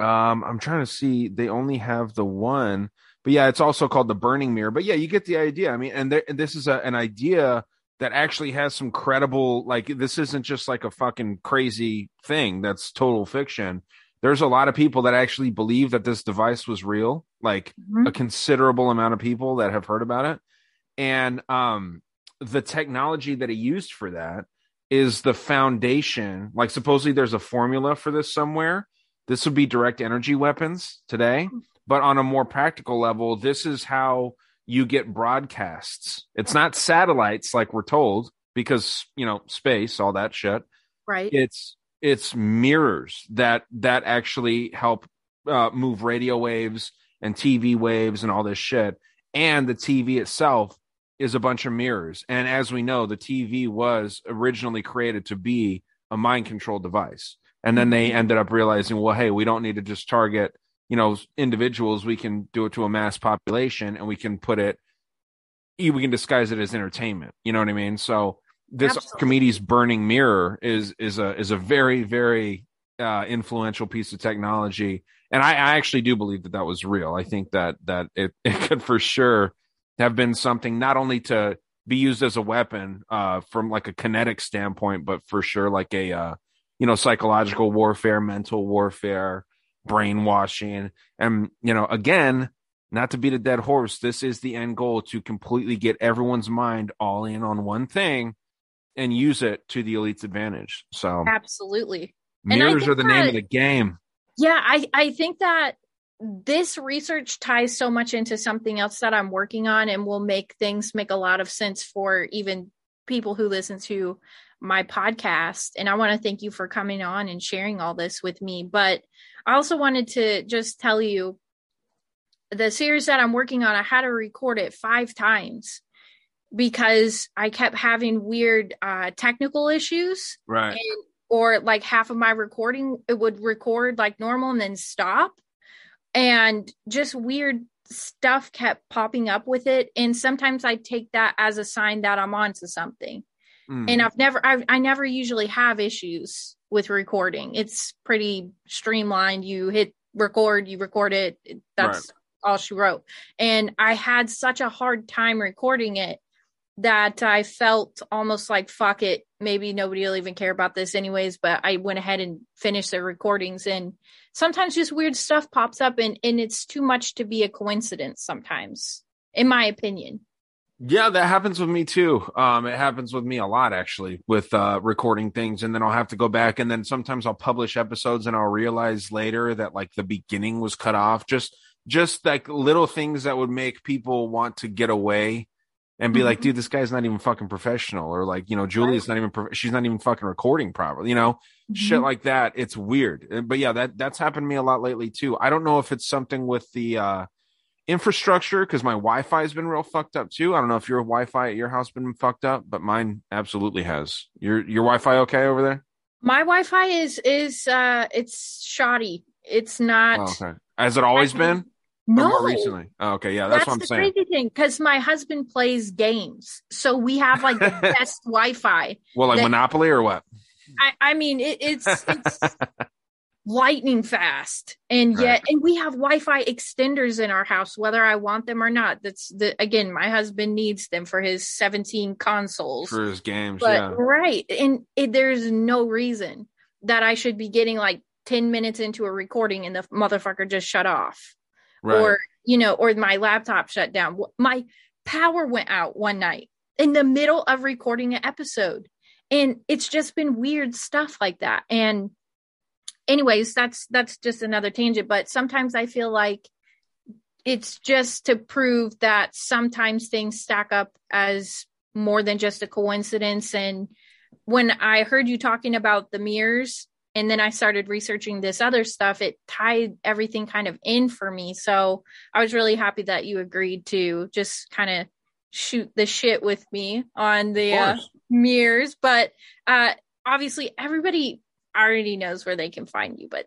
Um, I'm trying to see. They only have the one, but yeah, it's also called the Burning Mirror. But yeah, you get the idea. I mean, and, there, and this is a, an idea that actually has some credible. Like, this isn't just like a fucking crazy thing that's total fiction. There's a lot of people that actually believe that this device was real. Like Mhm. a considerable amount of people that have heard about it, and um, the technology that he used for that is the foundation. Like, supposedly, there's a formula for this somewhere this would be direct energy weapons today but on a more practical level this is how you get broadcasts. It's not satellites like we're told because you know space all that shit. Right. it's it's mirrors that that actually help uh, move radio waves and tv waves and all this shit. And the tv itself is a bunch of mirrors. And as we know the tv was originally created to be a mind control device. And then they ended up realizing well hey we don't need to just target you know individuals we can do it to a mass population and we can put it we can disguise it as entertainment you know what i mean? So this archimedes burning mirror is is a is a very very uh influential piece of technology. And I, I actually do believe that that was real. I think that that it, [LAUGHS] it could for sure have been something not only to be used as a weapon uh from like a kinetic standpoint but for sure like a uh you know psychological warfare mental warfare brainwashing and you know again not to beat a dead horse this is the end goal to completely get everyone's mind all in on one thing and use it to the elite's advantage so Absolutely. Mirrors are the name of the game. Yeah, I, I think that this research ties so much into something else that I'm working on and will make things make a lot of sense for even people who listen to my podcast. And I want to thank you for coming on and sharing all this with me. But I also wanted to just tell you the series that I'm working on, I had to record it five times because I kept having weird uh, technical issues. Right. and or like half of my recording it would record like normal and then stop. And just weird stuff kept popping up with it. And sometimes i take that as a sign that i'm onto something Mm. and i've never I've, i never usually have issues with recording it's pretty streamlined you hit record you record it that's all she wrote and i had such a hard time recording it that I felt almost like fuck it, maybe nobody will even care about this anyways. But I went ahead and finished the recordings, and sometimes just weird stuff pops up, and and it's too much to be a coincidence. Sometimes, in my opinion. Yeah, that happens with me too. Um, it happens with me a lot actually with uh recording things and then I'll have to go back and then sometimes I'll publish episodes and I'll realize later that like the beginning was cut off. Just just like little things that would make people want to get away and be like, Mhm. dude, this guy's not even fucking professional. Or like, you know, Julia's not even, pro- she's not even fucking recording properly, you know, shit like that. It's weird. Uh, But yeah, that, that's happened to me a lot lately too. I don't know if it's something with the, uh, infrastructure because my Wi-Fi has been real fucked up too. I don't know if your Wi-Fi at your house been fucked up, but mine absolutely has. Your your Wi-Fi okay over there? My Wi-Fi is is uh it's shoddy. It's not. Oh, okay. Has it always been? Or No, more recently? Oh, okay, yeah, that's, that's, what I'm the saying. crazy thing because my husband plays games, so we have like the [LAUGHS] best Wi-Fi. Well, like that- Monopoly or what? I, I mean, it, it's it's [LAUGHS] lightning fast, and Right. yet, and we have Wi-Fi extenders in our house, whether I want them or not. That's the again, my husband needs them for his 17 consoles. For his games, but yeah. right, and it, there's no reason that I should be getting like 10 minutes into a recording and the motherfucker just shut off Right. or you know or my laptop shut down my power went out one night in the middle of recording an episode and it's just been weird stuff like that and anyways that's that's just another tangent but sometimes i feel like it's just to prove that sometimes things stack up as more than just a coincidence and when i heard you talking about the mirrors and then I started researching this other stuff, it tied everything kind of in for me. So I was really happy that you agreed to just kind of shoot the shit with me on the uh, mirrors. But uh, obviously, everybody already knows where they can find you. But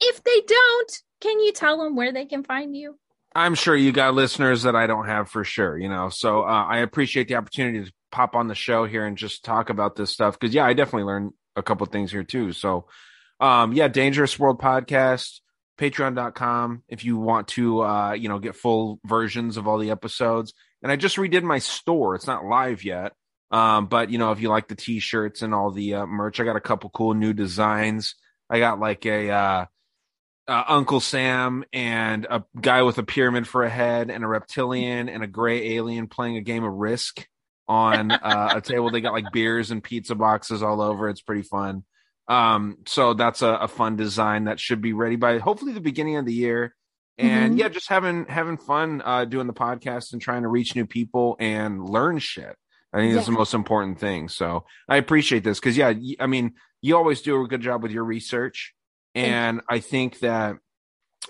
if they don't, can you tell them where they can find you? I'm sure you got listeners that I don't have for sure, you know. So uh, I appreciate the opportunity to pop on the show here and just talk about this stuff because yeah, I definitely learned a couple things here too. So um yeah, Dangerous World Podcast, patreon.com if you want to uh you know get full versions of all the episodes. And I just redid my store. It's not live yet. Um, but you know, if you like the t-shirts and all the uh, merch, I got a couple cool new designs. I got like a uh uh, Uncle Sam and a guy with a pyramid for a head and a reptilian and a gray alien playing a game of Risk on uh, a [LAUGHS] table. They got like beers and pizza boxes all over. It's pretty fun. Um, so that's a, a fun design that should be ready by hopefully the beginning of the year. And Mhm. yeah, just having having fun uh, doing the podcast and trying to reach new people and learn shit. I think that's the most important thing. So I appreciate this because yeah, I mean, you always do a good job with your research, and I think that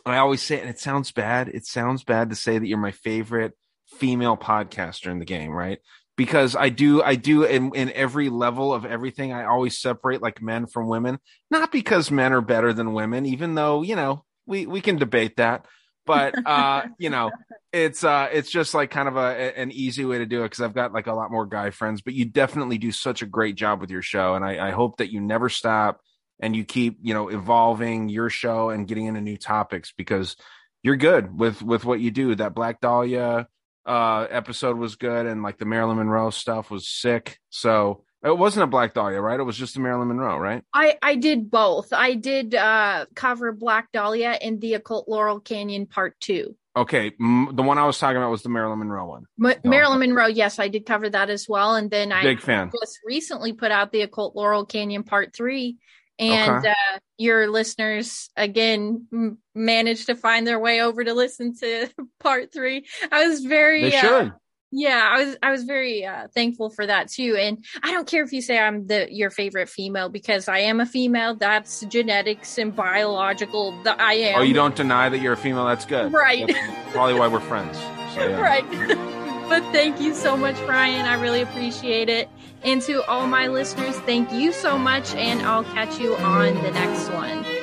I always say, and it sounds bad. It sounds bad to say that you're my favorite female podcaster in the game, right? Because I do, I do in, in every level of everything. I always separate like men from women, not because men are better than women, even though you know we we can debate that. But [LAUGHS] uh, you know, it's uh, it's just like kind of a an easy way to do it because I've got like a lot more guy friends. But you definitely do such a great job with your show, and I, I hope that you never stop and you keep you know evolving your show and getting into new topics because you're good with with what you do that black dahlia uh episode was good and like the marilyn monroe stuff was sick so it wasn't a black dahlia right it was just a marilyn monroe right I I did both. I did uh cover Black Dahlia and the Occult Laurel Canyon Part Two. okay m- the one i was talking about was the marilyn monroe one Ma-. Marilyn Monroe, yes, I did cover that as well. And then I big fan just recently put out the Occult Laurel Canyon Part Three, and Okay. uh, your listeners again m- managed to find their way over to listen to [LAUGHS] part three. I was very They uh, should. Yeah, I was I was very uh, thankful for that too. And I don't care if you say I'm the your favorite female because I am a female. That's genetics and biological. That I am. Oh, you don't deny that you're a female. That's good. Right. That's probably why we're friends. So, yeah. right. [LAUGHS] but thank you so much, Ryan. I really appreciate it. And to all my listeners, thank you so much. And I'll catch you on the next one.